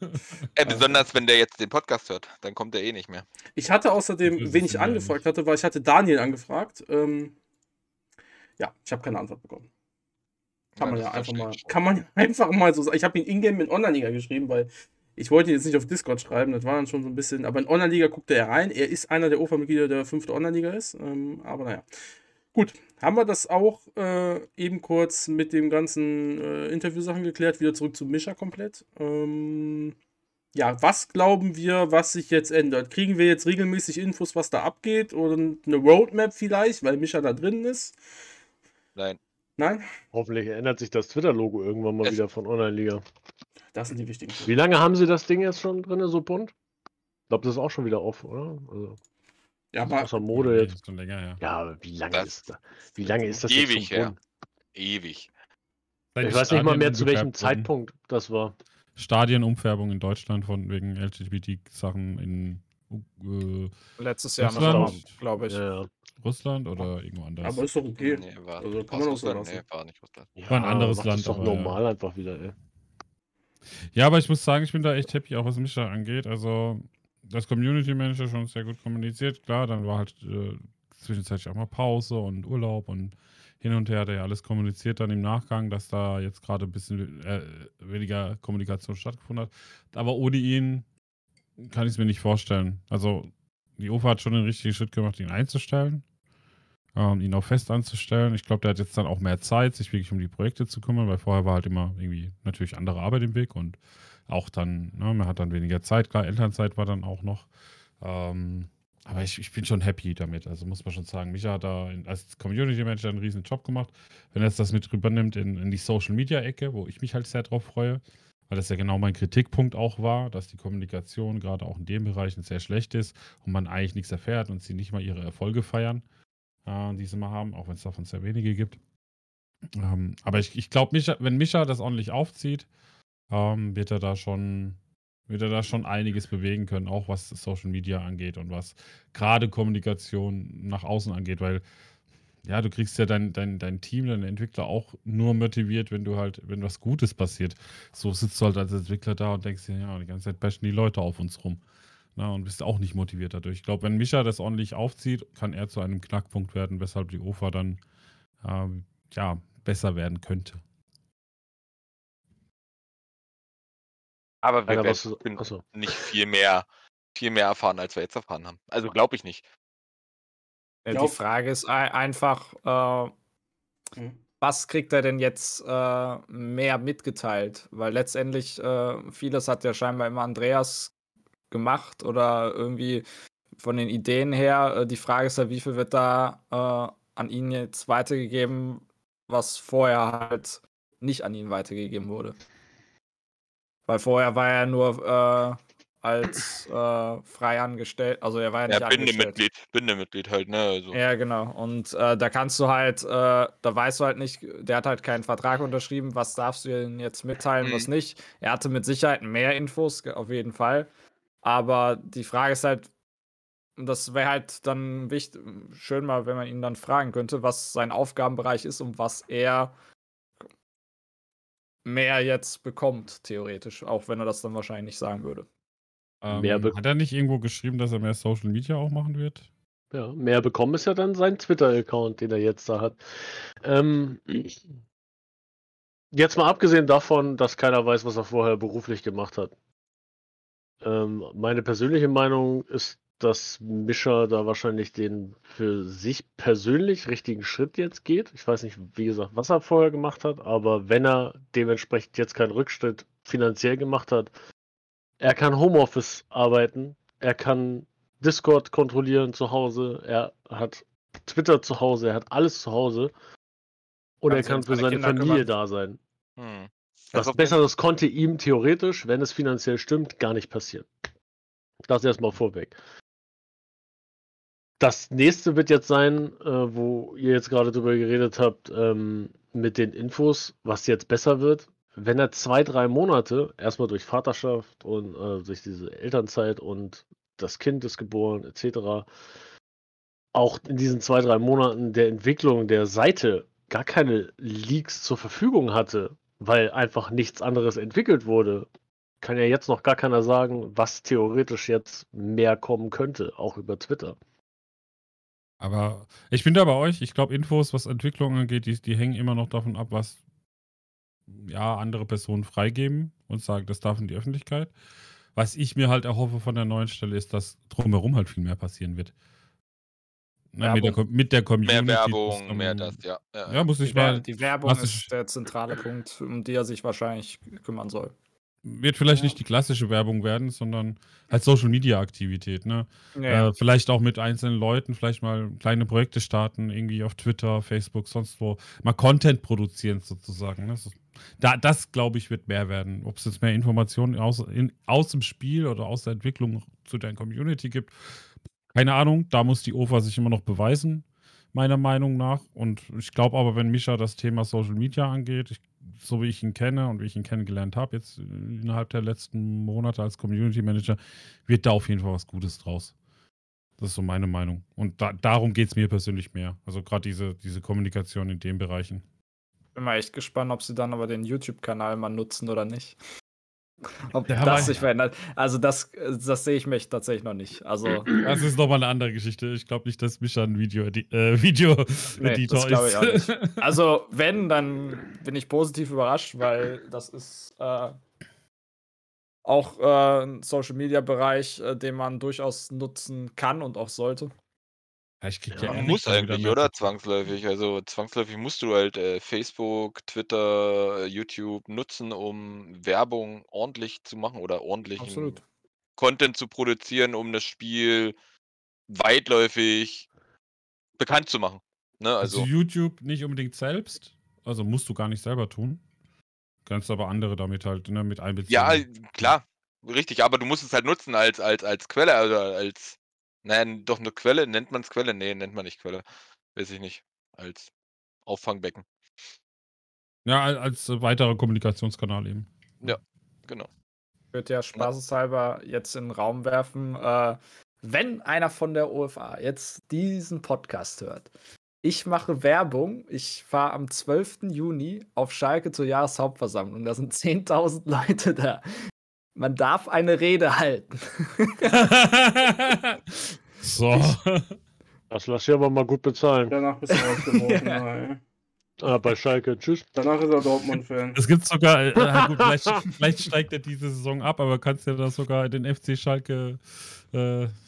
Äh, besonders wenn der jetzt den Podcast hört, dann kommt er eh nicht mehr. Ich hatte außerdem, wen ich angefragt hatte, weil ich hatte Daniel angefragt. Ähm, ja, ich habe keine Antwort bekommen. Kann man das ja einfach mal, kann man ja einfach mal so sagen. Ich habe ihn ingame mit Online-Liga geschrieben, weil ich wollte ihn jetzt nicht auf Discord schreiben, das war dann schon so ein bisschen, aber in Online-Liga guckte er rein. Er ist einer der OFA-Mitglieder, der fünfte Online-Liga ist. Ähm, aber naja. Gut, haben wir das auch äh, eben kurz mit dem ganzen äh, Interviewsachen geklärt. Wieder zurück zu Mischa komplett. Ähm, ja, was glauben wir, was sich jetzt ändert? Kriegen wir jetzt regelmäßig Infos, was da abgeht? Oder eine Roadmap vielleicht, weil Mischa da drin ist? Nein. Nein? Hoffentlich ändert sich das Twitter-Logo irgendwann mal Es- wieder von Online-Liga. Das sind die wichtigen. Wie lange haben sie das Ding jetzt schon drin, so bunt? Ich glaube, das ist auch schon wieder off, oder? Also, Ja, aber außer Mode jetzt. Ist schon länger, ja. Ja, aber wie lange Das- ist das? Wie lange ist das Ewig jetzt schon bunt? Ewig. Ich die weiß nicht mal mehr, zu welchem. Zeitpunkt das war. Stadienumfärbung in Deutschland von wegen LGBT-Sachen in äh, Letztes Jahr noch, Russland? glaube ich. Ja. Russland oder irgendwo anders. aber ist doch okay. Nee, war, Also kann man auch so lassen. Nee, war nicht Russland. Ja, War ein anderes Land, Das doch aber ja. normal einfach wieder, ey. Ja, aber ich muss sagen, ich bin da echt happy, auch was Mischa angeht. Also, das Community Manager schon sehr gut kommuniziert. Klar, dann war halt äh, zwischenzeitlich auch mal Pause und Urlaub und hin und her hat er ja alles kommuniziert dann im Nachgang, dass da jetzt gerade ein bisschen äh, weniger Kommunikation stattgefunden hat. Aber ohne ihn kann ich es mir nicht vorstellen. Also, die OFA hat schon den richtigen Schritt gemacht, ihn einzustellen. Ähm, ihn auch fest anzustellen. Ich glaube, der hat jetzt dann auch mehr Zeit, sich wirklich um die Projekte zu kümmern, weil vorher war halt immer irgendwie natürlich andere Arbeit im Weg und auch dann, ne, man hat dann weniger Zeit, klar, Elternzeit war dann auch noch. Ähm, aber ich, ich bin schon happy damit. Also muss man schon sagen, Micha hat da in, als Community Manager einen riesen Job gemacht. Wenn er jetzt das mit rübernimmt in, in die Social Media Ecke, wo ich mich halt sehr drauf freue, weil das ja genau mein Kritikpunkt auch war, dass die Kommunikation gerade auch in den Bereichen sehr schlecht ist und man eigentlich nichts erfährt und sie nicht mal ihre Erfolge feiern, äh, die sie mal haben, auch wenn es davon sehr wenige gibt. Ähm, aber ich, ich glaube, wenn Micha das ordentlich aufzieht, ähm, wird er da schon wird er da schon einiges bewegen können, auch was Social Media angeht und was gerade Kommunikation nach außen angeht, weil ja, du kriegst ja dein, dein, dein Team, deine Entwickler auch nur motiviert, wenn du halt, wenn was Gutes passiert. So sitzt du halt als Entwickler da und denkst dir, ja, die ganze Zeit bashen die Leute auf uns rum. Na, und bist auch nicht motiviert dadurch. Ich glaube, wenn Micha das ordentlich aufzieht, kann er zu einem Knackpunkt werden, weshalb die OFA dann ähm, ja, besser werden könnte. Aber wir werden nicht viel mehr, viel mehr erfahren, als wir jetzt erfahren haben. Also glaube ich nicht. Glaub- die Frage ist ei- einfach, äh, Mhm. was kriegt er denn jetzt äh, mehr mitgeteilt? Weil letztendlich äh, vieles hat ja scheinbar immer Andreas gemacht oder irgendwie von den Ideen her. Äh, die Frage ist ja, wie viel wird da äh, an ihn jetzt weitergegeben, was vorher halt nicht an ihn weitergegeben wurde. Weil vorher war er nur äh, als äh, frei angestellt, also er war ja nicht Ja. Bindemitglied, Bindemitglied halt, ne? Also. Ja, genau. Und äh, da kannst du halt, äh, da weißt du halt nicht, der hat halt keinen Vertrag unterschrieben, was darfst du denn jetzt mitteilen, was Mhm. nicht. Er hatte mit Sicherheit mehr Infos, auf jeden Fall. Aber die Frage ist halt, das wäre halt dann wichtig, schön mal, wenn man ihn dann fragen könnte, was sein Aufgabenbereich ist und was er mehr jetzt bekommt, theoretisch, auch wenn er das dann wahrscheinlich nicht sagen würde. Ähm, Mehr hat er nicht irgendwo geschrieben, dass er mehr Social Media auch machen wird? Ja, mehr bekommen ist ja dann sein Twitter-Account, den er jetzt da hat. Ähm, jetzt mal abgesehen davon, dass keiner weiß, was er vorher beruflich gemacht hat. Ähm, meine persönliche Meinung ist, dass Mischa da wahrscheinlich den für sich persönlich richtigen Schritt jetzt geht. Ich weiß nicht, wie gesagt, was er vorher gemacht hat, aber wenn er dementsprechend jetzt keinen Rückschritt finanziell gemacht hat, er kann Homeoffice arbeiten, er kann Discord kontrollieren zu Hause, er hat Twitter zu Hause, er hat alles zu Hause. Und er Kann für seine seine Kinder Familie kümmern. da sein. Hm. Was Also, Besseres konnte ihm theoretisch, wenn es finanziell stimmt, gar nicht passieren. Das erstmal vorweg. Das nächste wird jetzt sein, äh, wo ihr jetzt gerade drüber geredet habt, ähm, mit den Infos, was jetzt besser wird. Wenn er zwei, drei Monate, erstmal durch Vaterschaft und äh, durch diese Elternzeit und das Kind ist geboren, etc., auch in diesen zwei, drei Monaten der Entwicklung der Seite gar keine Leaks zur Verfügung hatte, weil einfach nichts anderes entwickelt wurde, kann ja jetzt noch gar keiner sagen, was theoretisch jetzt mehr kommen könnte, auch über Twitter. Aber ich bin da bei euch. Ich glaube, Infos, was Entwicklung angeht, die, die hängen immer noch davon ab, was ja, andere Personen freigeben und sagen, das darf in die Öffentlichkeit. Was ich mir halt erhoffe von der neuen Stelle ist, dass drumherum halt viel mehr passieren wird. Na, mit, der, mit der Community. mehr das Werbung, dann- mehr das, ja. ja, Ja, muss ich Die, mal. die Werbung ist der zentrale Punkt, um die er sich wahrscheinlich kümmern soll. Wird vielleicht Ja. nicht die klassische Werbung werden, sondern halt Social Media Aktivität, ne? Ja, Äh, vielleicht auch mit einzelnen Leuten, vielleicht mal kleine Projekte starten, irgendwie auf Twitter, Facebook, sonst wo. Mal Content produzieren sozusagen. Ne? So- Da, das, glaube ich, wird mehr werden. Ob es jetzt mehr Informationen aus, in, aus dem Spiel oder aus der Entwicklung zu der Community gibt, keine Ahnung. Da muss die OFA sich immer noch beweisen, meiner Meinung nach. Und ich glaube aber, wenn Mischa das Thema Social Media angeht, ich, so wie ich ihn kenne und wie ich ihn kennengelernt habe, jetzt äh, innerhalb der letzten Monate als Community Manager, wird da auf jeden Fall was Gutes draus. Das ist so meine Meinung. Und da, darum geht es mir persönlich mehr. Also gerade diese, diese Kommunikation in den Bereichen. bin mal echt gespannt, ob sie dann aber den YouTube-Kanal mal nutzen oder nicht. Ob Ja, das sich verändert. Also das, das sehe ich mich tatsächlich noch nicht. Also Das ist nochmal eine andere Geschichte. Ich glaube nicht, dass Mischa ein Video, äh, Video Nee, das glaube ich ist. auch nicht. Also, wenn, dann bin ich positiv überrascht, weil das ist äh, auch äh, ein Social Media Bereich, äh, den man durchaus nutzen kann und auch sollte. Ja, ich krieg Ja, ja, Man ehrlich muss wieder eigentlich, oder? Zwangsläufig. Also zwangsläufig musst du halt äh, Facebook, Twitter, äh, YouTube nutzen, um Werbung ordentlich zu machen oder ordentlichen Absolut. Content zu produzieren, um das Spiel weitläufig bekannt zu machen. Ne? Also Also, YouTube nicht unbedingt selbst. Also musst du gar nicht selber tun. Kannst aber andere damit halt ne, mit einbeziehen. ja, klar, richtig, aber du musst es halt nutzen als, als, als Quelle, also als, nein, doch eine Quelle, nennt man es Quelle? Nee, nennt man nicht Quelle. Weiß ich nicht. Als Auffangbecken. Ja, al- als weiterer Kommunikationskanal eben. Genau. Ich würde ja spaßeshalber jetzt in den Raum werfen, äh, wenn einer von der OFA jetzt diesen Podcast hört. Ich mache Werbung. Ich fahre am 12. Juni auf Schalke zur Jahreshauptversammlung. Da sind 10.000 Leute da. Man darf eine Rede halten. so. Das lass ich aber mal gut bezahlen. Danach bist du rausgeworfen. Ja. Ah, bei Schalke, tschüss. Danach ist er Dortmund-Fan. Es gibt sogar, äh, gut, vielleicht, vielleicht steigt er diese Saison ab, aber kannst ja da sogar den FC Schalke, äh,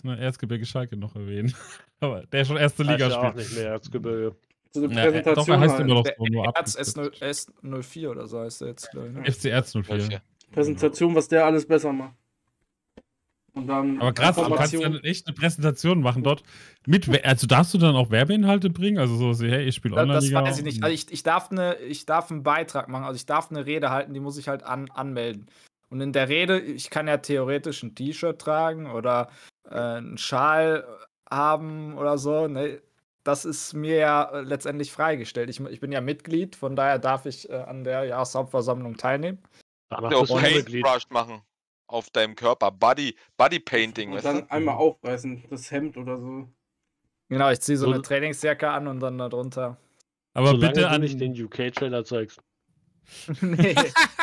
ne, Erzgebirge Schalke noch erwähnen. aber der schon erste Liga ja auch spielt. nicht mehr Erzgebirge. So eine Ja, äh, doch, er heißt halt. immer noch Der so, nur ab. Erz S0, S04 oder so heißt er jetzt, glaube ich. Ne? FC Erz 04. Präsentation, was der alles besser macht. Und dann Aber krass, du kannst dann echt eine Präsentation machen dort. Mit, also darfst du dann auch Werbeinhalte bringen? Also so, so, hey, ich spiele online Das weiß ich nicht. Also ich, ich, darf eine, ich darf einen Beitrag machen, also ich darf eine Rede halten, die muss ich halt an, anmelden. Und in der Rede, ich kann ja theoretisch ein T-Shirt tragen oder äh, einen Schal haben oder so. Ne? Das ist mir ja äh, letztendlich freigestellt. Ich, ich bin ja Mitglied, von daher darf ich äh, an der Jahreshauptversammlung teilnehmen. Auch. Paintbrush machen auf deinem Körper. Body, Body Painting, Und dann du? einmal aufreißen, das Hemd oder so. Genau, ich ziehe so So- eine Trainingsjacke an und dann darunter. Aber Solange bitte du an. nicht den UK-Trailer zeigst. nee.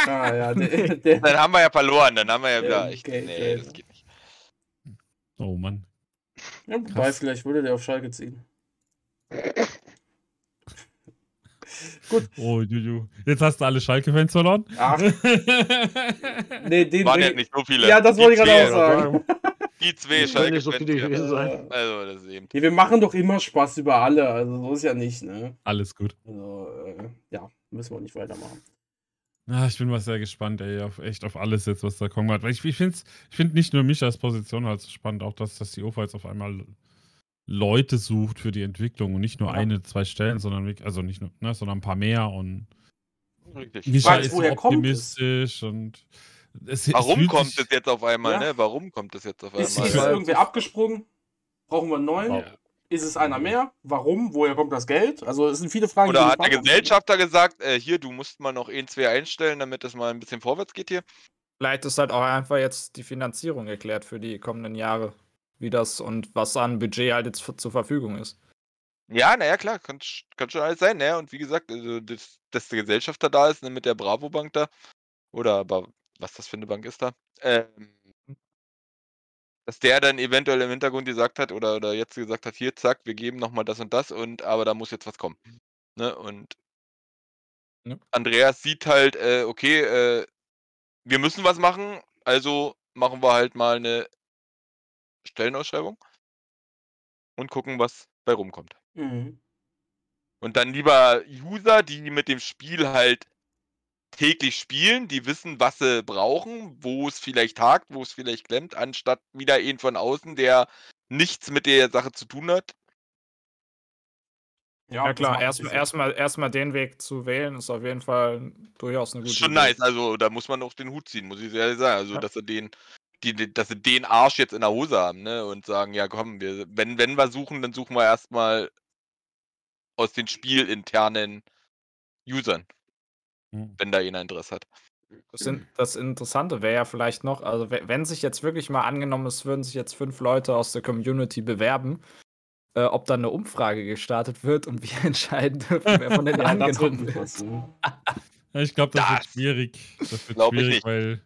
Ah ja, der, der, Dann haben wir ja verloren, dann haben wir ja wieder okay, Nee, das geht nicht. Oh Mann. ja, weiß vielleicht würde der auf Schalke ziehen. Oh, Juju. Jetzt hast du alle Schalke-Fans verloren. Ach, nee, den Waren ja nicht so viele. Ja, das Die wollte ich gerade auch sagen. Die zwei nicht so Schalke viele gewesen sein. Also, das ist eben. nee, wir machen doch immer Spaß über alle, also so ist ja nicht, ne? Alles gut. Also, äh, ja, müssen wir nicht weitermachen. Ah, ich bin mal sehr gespannt, ey, auf echt auf alles jetzt, was da kommen hat. Weil ich, ich finde ich find nicht nur Mischas Position halt so spannend, auch dass, dass die OFA jetzt auf einmal Leute sucht für die Entwicklung und nicht nur Ja. eine, zwei Stellen, sondern wirklich, also nicht nur, ne, sondern ein paar mehr und Richtig. Weiß, ist woher kommt es? optimistisch und es, es Warum fühlt kommt es jetzt auf einmal, Ja. ne? Warum kommt es jetzt auf Ist, einmal? ist Weil- irgendwer abgesprungen? Brauchen wir einen neuen? Wow. Ist es einer mehr? Warum? Woher kommt das Geld? Also es sind viele Fragen. Oder die hat der. Gesellschafter gesagt, äh, hier, du musst mal noch ein, zwei einstellen, damit es mal ein bisschen vorwärts geht hier? Vielleicht ist halt auch einfach jetzt die Finanzierung erklärt für die kommenden Jahre. Wie das und was an Budget halt jetzt zur Verfügung ist. Ja, naja, klar, kann, kann schon alles sein, ne? Und wie gesagt, also, das, dass der Gesellschafter da ist, ne, mit der Bravo Bank da, oder aber was das für eine Bank ist da, ähm, dass der dann eventuell im Hintergrund gesagt hat oder, oder jetzt gesagt hat, hier, zack, wir geben nochmal das und das und aber da muss jetzt was kommen. Ne? Und Ja. Andreas sieht halt, äh, okay, äh, wir müssen was machen, also machen wir halt mal eine Stellenausschreibung und gucken, was bei rumkommt. Mhm. Und dann lieber User, die mit dem Spiel halt täglich spielen, die wissen, was sie brauchen, wo es vielleicht hakt, wo es vielleicht klemmt, anstatt wieder einen von außen, der nichts mit der Sache zu tun hat. Ja, das klar, erstmal erstmal erstmal den Weg zu wählen, ist auf jeden Fall durchaus eine gute schon Idee. nice. Also da muss man auch den Hut ziehen, muss ich sehr ehrlich sagen. Also, Ja. dass sie den, die, dass sie den Arsch jetzt in der Hose haben, ne? Und sagen, ja komm, wir, wenn, wenn wir suchen, dann suchen wir erstmal aus den spielinternen Usern, Mhm. wenn da einer Interesse hat. Das, in, das Interessante wäre ja vielleicht noch, also we- wenn sich jetzt wirklich mal angenommen, es würden sich jetzt fünf Leute aus der Community bewerben, äh, ob dann eine Umfrage gestartet wird und wir entscheiden dürfen, wer von denen wird angenommen wird. ich glaube, das, wird Das schwierig. Das wird schwierig, nicht. weil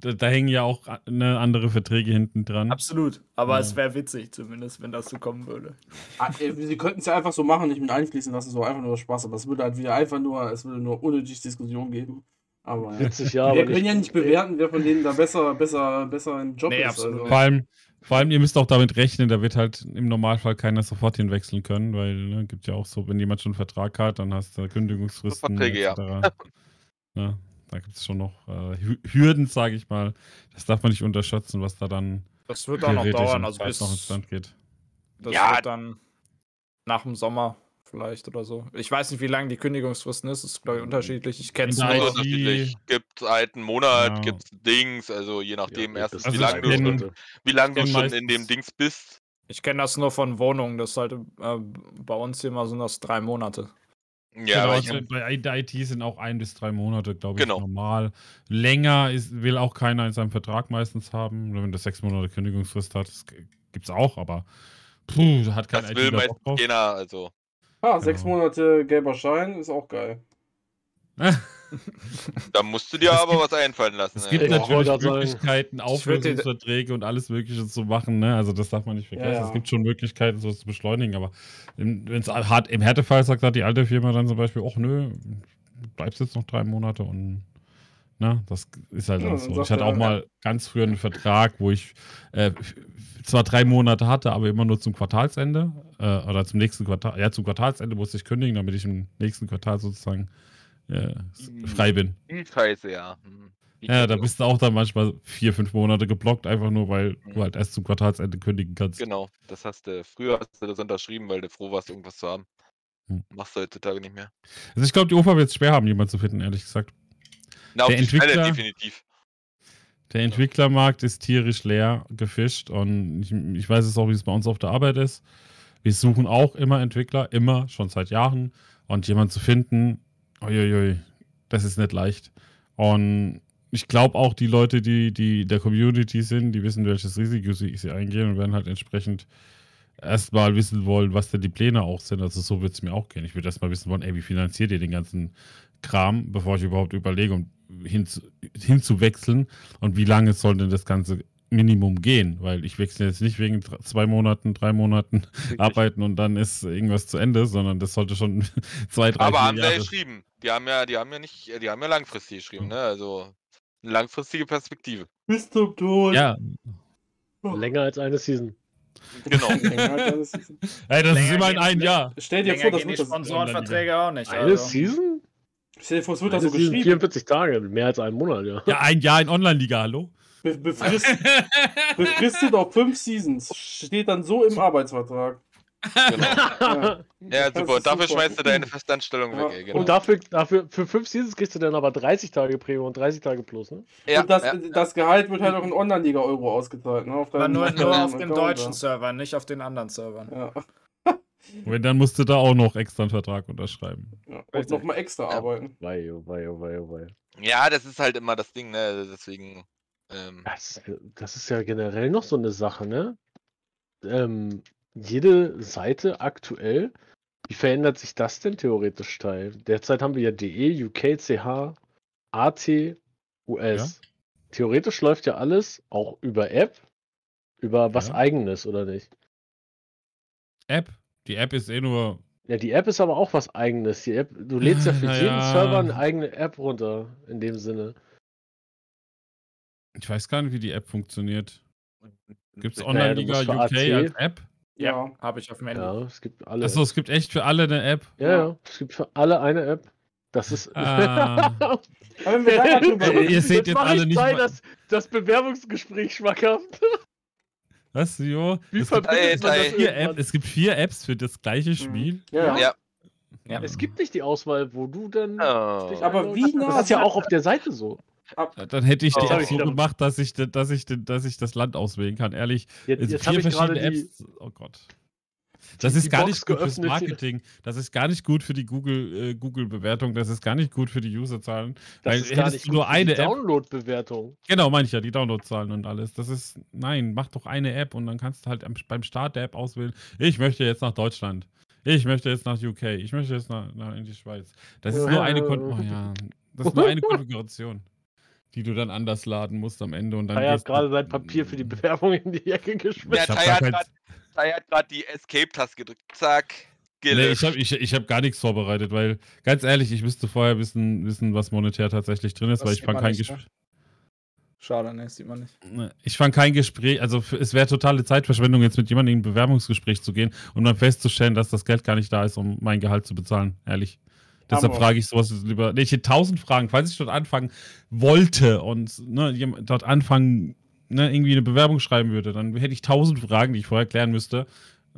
da, da hängen ja auch a- ne, andere Verträge hinten dran. Absolut, aber Ja. es wäre witzig zumindest, wenn das so kommen würde. Ah, äh, Sie könnten es ja einfach so machen, nicht mit einfließen lassen, so einfach nur Spaß. Aber es würde halt wieder einfach nur, es würde nur unnötig Diskussion geben. Aber ja. Witzig, ja, wir aber können ja nicht. bewerten, wer von denen da besser, besser, besser im Job Nee, ist. absolut Also. Vor allem, vor allem, ihr müsst auch damit rechnen, da wird halt im Normalfall keiner sofort hinwechseln können, weil ne, gibt ja auch so, wenn jemand schon einen Vertrag hat, dann hast du Kündigungsfristen. Verträge, ja. etc. Da gibt es schon noch äh, Hü- Hürden, sage ich mal. Das darf man nicht unterschätzen, was da dann Das wird auch noch dauern, also bis noch ins Land geht. das Ja. wird dann nach dem Sommer vielleicht oder so. Ich weiß nicht, wie lange die Kündigungsfristen ist, ist glaube ich unterschiedlich. Ich kenne es In nur. IT unterschiedlich. Gibt halt einen Monat, Ja. gibt's Dings, also je nachdem Ja, erstens, das wie lange du, schon- wie lang du schon in dem Dings bist. Ich kenne das nur von Wohnungen. Das ist halt äh, bei uns hier mal sind das drei Monate. Ja, genau, aber ich, also bei der IT sind auch ein bis drei Monate, glaube ich, Genau. normal. Länger ist, will auch keiner in seinem Vertrag meistens haben. Wenn das sechs Monate Kündigungsfrist hat, gibt es auch, aber puh, da hat kein das will ITler meistens keiner, also. Ah, sechs Genau. Monate gelber Schein ist auch geil. Da musst du dir Es aber gibt- was einfallen lassen. Es ey. gibt Ich natürlich sagen, Möglichkeiten, Auflösungsverträge und alles Mögliche zu machen, ne? Also das darf man nicht vergessen. Ja, ja. Es gibt schon Möglichkeiten, sowas zu beschleunigen, aber wenn es hart im Härtefall sagt, hat die alte Firma dann zum Beispiel, ach nö, bleibst jetzt noch drei Monate und na, das ist halt Ja, so. Ich hatte auch mal ganz früher einen Vertrag, wo ich äh, zwar drei Monate hatte, aber immer nur zum Quartalsende äh, oder zum nächsten Quartal, ja, zum Quartalsende musste ich kündigen, damit ich im nächsten Quartal sozusagen äh, frei bin. Die Scheiße, ja. Hm. Die Ja, da bist du auch dann manchmal vier, fünf Monate geblockt, einfach nur, weil Mhm. du halt erst zum Quartalsende kündigen kannst. Genau, das hast du. Früher hast du das unterschrieben, weil du froh warst, irgendwas zu haben. Hm. Machst du heutzutage nicht mehr. Also ich glaube, die UFA wird es schwer haben, jemanden zu finden, ehrlich gesagt. Na, auf Der Entwickler- definitiv. Der Entwicklermarkt ist tierisch leer gefischt und ich, ich weiß es auch, wie es bei uns auf der Arbeit ist. Wir suchen auch immer Entwickler, immer, schon seit Jahren. Und jemanden zu finden, uiuiui, das ist nicht leicht. Und ich glaube auch, die Leute, die, die der Community sind, die wissen, welches Risiko sie, sie eingehen und werden halt entsprechend erstmal wissen wollen, was denn die Pläne auch sind. Also so wird es mir auch gehen. Ich würde erstmal wissen wollen, ey, wie finanziert ihr den ganzen Kram, bevor ich überhaupt überlege, um hinzu, hinzuwechseln und wie lange soll denn das ganze Minimum gehen? Weil ich wechsle jetzt nicht wegen zwei Monaten, drei Monaten arbeiten und dann ist irgendwas zu Ende, sondern das sollte schon zwei, drei, Aber vier haben Jahre. geschrieben. Die haben ja, die haben ja nicht, die haben ja langfristig geschrieben, ne? Also eine langfristige Perspektive. Bis zum Tod. Ja, Länger als eine Season. Genau. Länger als eine Season. ey, das ist Länger immer in geht ein. Jahr. Stell dir Länger vor, das gehen wird die das, Sponsorenverträge auch nicht. Eine Also. Season? stell dir vor, es wird da Eine so Season, geschrieben. 44 Tage, mehr als einen Monat, ja. Ja, ein Jahr in Online-Liga, hallo? Be befristet, befristet auf fünf Seasons. Steht dann so im Arbeitsvertrag. Genau. Ja. Ja, super. Dafür super. schmeißt du deine Festanstellung Ja. weg, ey. Genau. Und dafür, dafür, für fünf Seasons kriegst du dann aber 30 Tage Prämie und 30 Tage plus, ne? ja, und das, ja. das Gehalt wird halt auch in Online-Liga-Euro ausgezahlt. Ne? Auf deinem- nur, nur auf den Account, deutschen ja. Servern, nicht auf den anderen Servern. Ja. Wenn, dann musst du da auch noch extra einen Vertrag unterschreiben. Ja. Und nochmal extra Ja. arbeiten. Wei, wei, wei, wei. ja, das ist halt immer das Ding, ne? Deswegen. Ähm, Das, das ist ja generell noch so eine Sache, ne? Ähm, jede Seite aktuell, wie verändert sich das denn theoretisch steil? Derzeit haben wir ja DE, UK, CH, AT, US. Theoretisch läuft ja alles auch über App, über was Ja. eigenes, oder nicht? App. Die App ist eh nur. Ja, die App ist aber auch was eigenes. Die App, du lädst ja für Na jeden ja. Server eine eigene App runter, in dem Sinne. Ich weiß gar nicht, wie die App funktioniert. Gibt es Online-Liga für UK als App? Ja. Habe ich auf dem Handy. Ja, es gibt alle. Achso, es gibt echt für alle eine App. ja, ja, es gibt für alle eine App. Das ist. Ah. Aber wenn wir da mal drüber Ihr reden, seht jetzt alle ich nicht mal- das, das Bewerbungsgespräch schmackhaft. Was, Jo? Wie es, gibt verbindet man Ey, das ey. vier? App, es gibt vier Apps für das gleiche Spiel. Ja, ja. Ja. Ja. Es gibt nicht die Auswahl, wo du dann. Oh. Aber wie nah Das ist ja auch auf der Seite so. Dann hätte ich die. App so gemacht, dass ich, dass, ich, dass ich das Land auswählen kann. Ehrlich, Jetzt, jetzt vier verschiedene die. Apps. Oh Gott. Das die ist gar Box nicht gut fürs. Marketing. Das ist gar nicht gut für die Google, äh, Google-Bewertung. Das ist gar nicht gut für die Userzahlen. Das Weil ist gar hättest nicht du nur eine die App. Download-Bewertung. Genau, meine ich ja, die Downloadzahlen und alles. Das ist, nein, mach doch eine App und dann kannst du halt am- beim Start der App auswählen, ich möchte jetzt nach Deutschland. Ich möchte jetzt nach UK. Ich möchte jetzt nach, nach in die Schweiz. Das ist nur eine, Kon oh, ja, das ist nur eine Konfiguration, die du dann anders laden musst am Ende. Und dann Er hat gerade sein Papier für die Bewerbung in die Ecke Ja, geschmissen. Tai gar hat gerade die Escape-Taste gedrückt. Zack. Nee, ich habe ich, ich hab gar nichts vorbereitet, weil, ganz ehrlich, ich müsste vorher wissen, wissen was monetär tatsächlich drin ist, Das weil ich fand kein nicht, Gespräch. ne? Schade, ne, sieht man nicht. Ne, Ich fand kein Gespräch, also es wäre totale Zeitverschwendung, jetzt mit jemandem in ein Bewerbungsgespräch zu gehen und dann festzustellen, dass das Geld gar nicht da ist, um mein Gehalt zu bezahlen, ehrlich. Deshalb frage ich sowas lieber. Nee, ich hätte tausend Fragen, falls ich dort anfangen wollte und ne, dort anfangen, ne, irgendwie eine Bewerbung schreiben würde, dann hätte ich tausend Fragen, die ich vorher klären müsste.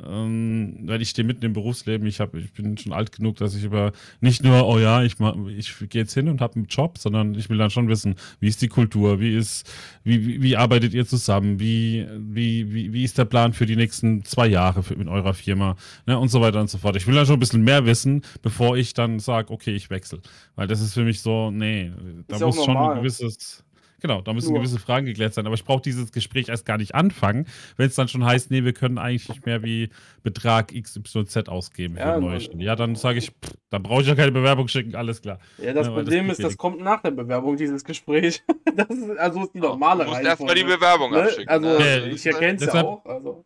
Ähm, weil ich stehe mitten im Berufsleben, ich, hab, ich bin schon alt genug, dass ich über nicht nur, oh ja, ich, mach- ich gehe jetzt hin und habe einen Job, sondern ich will dann schon wissen, wie ist die Kultur, wie ist, wie, wie, wie arbeitet ihr zusammen, wie, wie, wie, wie ist der Plan für die nächsten zwei Jahre für, mit eurer Firma ne, und so weiter und so fort. Ich will dann schon ein bisschen mehr wissen, bevor ich dann sage, okay, ich wechsle. Weil das ist für mich so, nee, da Ist muss schon ein gewisses, genau, da müssen Nur- gewisse Fragen geklärt sein. Aber ich brauche dieses Gespräch erst gar nicht anfangen, wenn es dann schon heißt, nee, wir können eigentlich nicht mehr wie Betrag XYZ ausgeben für Ja, eine neue man- Stelle. Ja, dann sage ich, pff, dann brauche ich ja keine Bewerbung schicken, alles klar. Ja, das Ja, das Problem geht ist, das kommt nach der Bewerbung, dieses Gespräch. Das ist, also ist die Du normale musst erstmal die Reihenfolge, Bewerbung ne? abschicken. Also, ne? Ja, ich erkenne es ja auch. Also.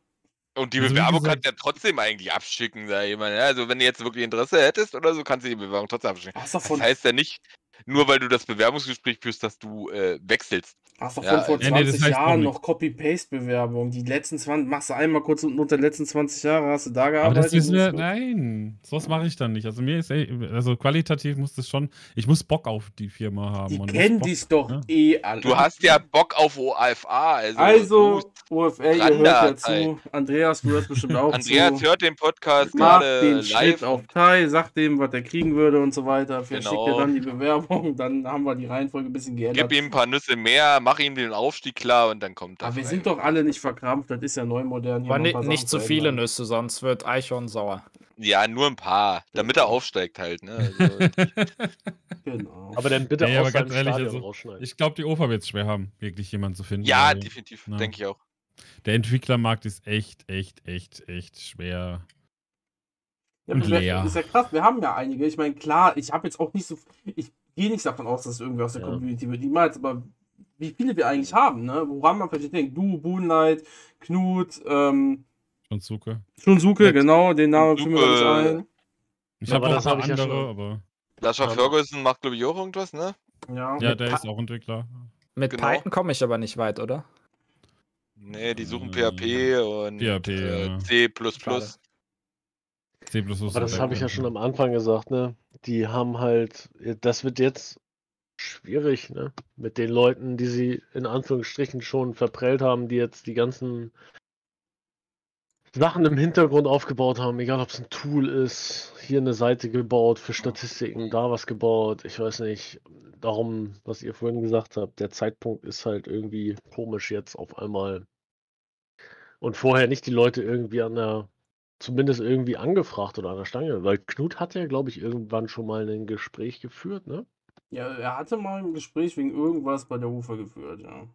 Und die Also Bewerbung kannst du ja trotzdem eigentlich abschicken, sag ich mal. ne? Also wenn du jetzt wirklich Interesse hättest oder so, kannst du die Bewerbung trotzdem abschicken. Hast du Das heißt ja nicht, nur weil du das Bewerbungsgespräch führst, dass du äh, wechselst. hast doch Ja, von vor nee, das 20 heißt auch Jahren noch Copy-Paste-Bewerbung. Die letzten 20, machst du einmal kurz unten unter den letzten 20 Jahre, hast du da Aber gearbeitet. das wir, und ist gut. nein, sowas mache ich dann nicht. Also mir ist, also qualitativ muss das schon, ich muss Bock auf die Firma haben. Die kennen Bock- dies doch ne? eh alle. Du hast ja Bock auf OAFA. Also, Also, OFL, ihr hört da, ja zu. Andreas, du hörst bestimmt auch Andreas zu. hört den Podcast Mach gerade den live. Schritt auf Tai, sag dem, was er kriegen würde und so weiter. Verschickt Genau. er dann die Bewerbung, dann haben wir die Reihenfolge ein bisschen geändert. Gib ihm ein paar Nüsse mehr, mach ihm den Aufstieg klar und dann kommt er. Aber wir sind doch alle nicht verkrampft, das ist ja neu modern. hier Aber noch ein ni paar nicht zu viele ändern. Nüsse, sonst wird Eichhorn sauer. Ja, nur ein paar, damit er aufsteigt halt. Ne? Also, Genau. Aber dann bitte Ey, aus aber ganz ehrlich, also. Ich glaube, die OFA wird es schwer haben, wirklich jemanden zu finden. ja, weil definitiv, Ja. denke ich auch. Der Entwicklermarkt ist echt, echt, echt, echt schwer. Ja, und leer. Ist ja krass, wir haben ja einige. Ich meine, klar, ich habe jetzt auch nicht so. Ich gehe nicht davon aus, dass es irgendwie aus der Ja. Community wird. Niemals, aber wie viele wir eigentlich haben, ne? Woran man vielleicht denkt, du, Boonlight, Knut, ähm. Shunsuke, Ja, genau, den Namen gar Shunsuke. nicht ein. Ich habe noch das ein hab paar ich ja andere, schon. aber Sascha Ja. Ferguson macht, glaube ich, auch irgendwas, ne? Ja. ja, der Pa- ist auch Entwickler. Mit Genau. Python komme ich aber nicht weit, oder? Nee, die suchen Äh, PHP und PHP, äh, ja. C. Schade. C++ Aber das habe ich ja schon am Anfang gesagt, ne? Die haben halt, das wird jetzt schwierig, ne? Mit den Leuten, die sie in Anführungsstrichen schon verprellt haben, die jetzt die ganzen Sachen im Hintergrund aufgebaut haben, egal ob es ein Tool ist, hier eine Seite gebaut für Statistiken, da was gebaut, ich weiß nicht. Darum, was ihr vorhin gesagt habt, der Zeitpunkt ist halt irgendwie komisch jetzt auf einmal. Und vorher nicht die Leute irgendwie an der, zumindest irgendwie angefragt oder an der Stange, weil Knut hat ja, glaube ich, irgendwann schon mal ein Gespräch geführt, ne? Ja, er hatte mal ein Gespräch wegen irgendwas bei der Ufer geführt, ja.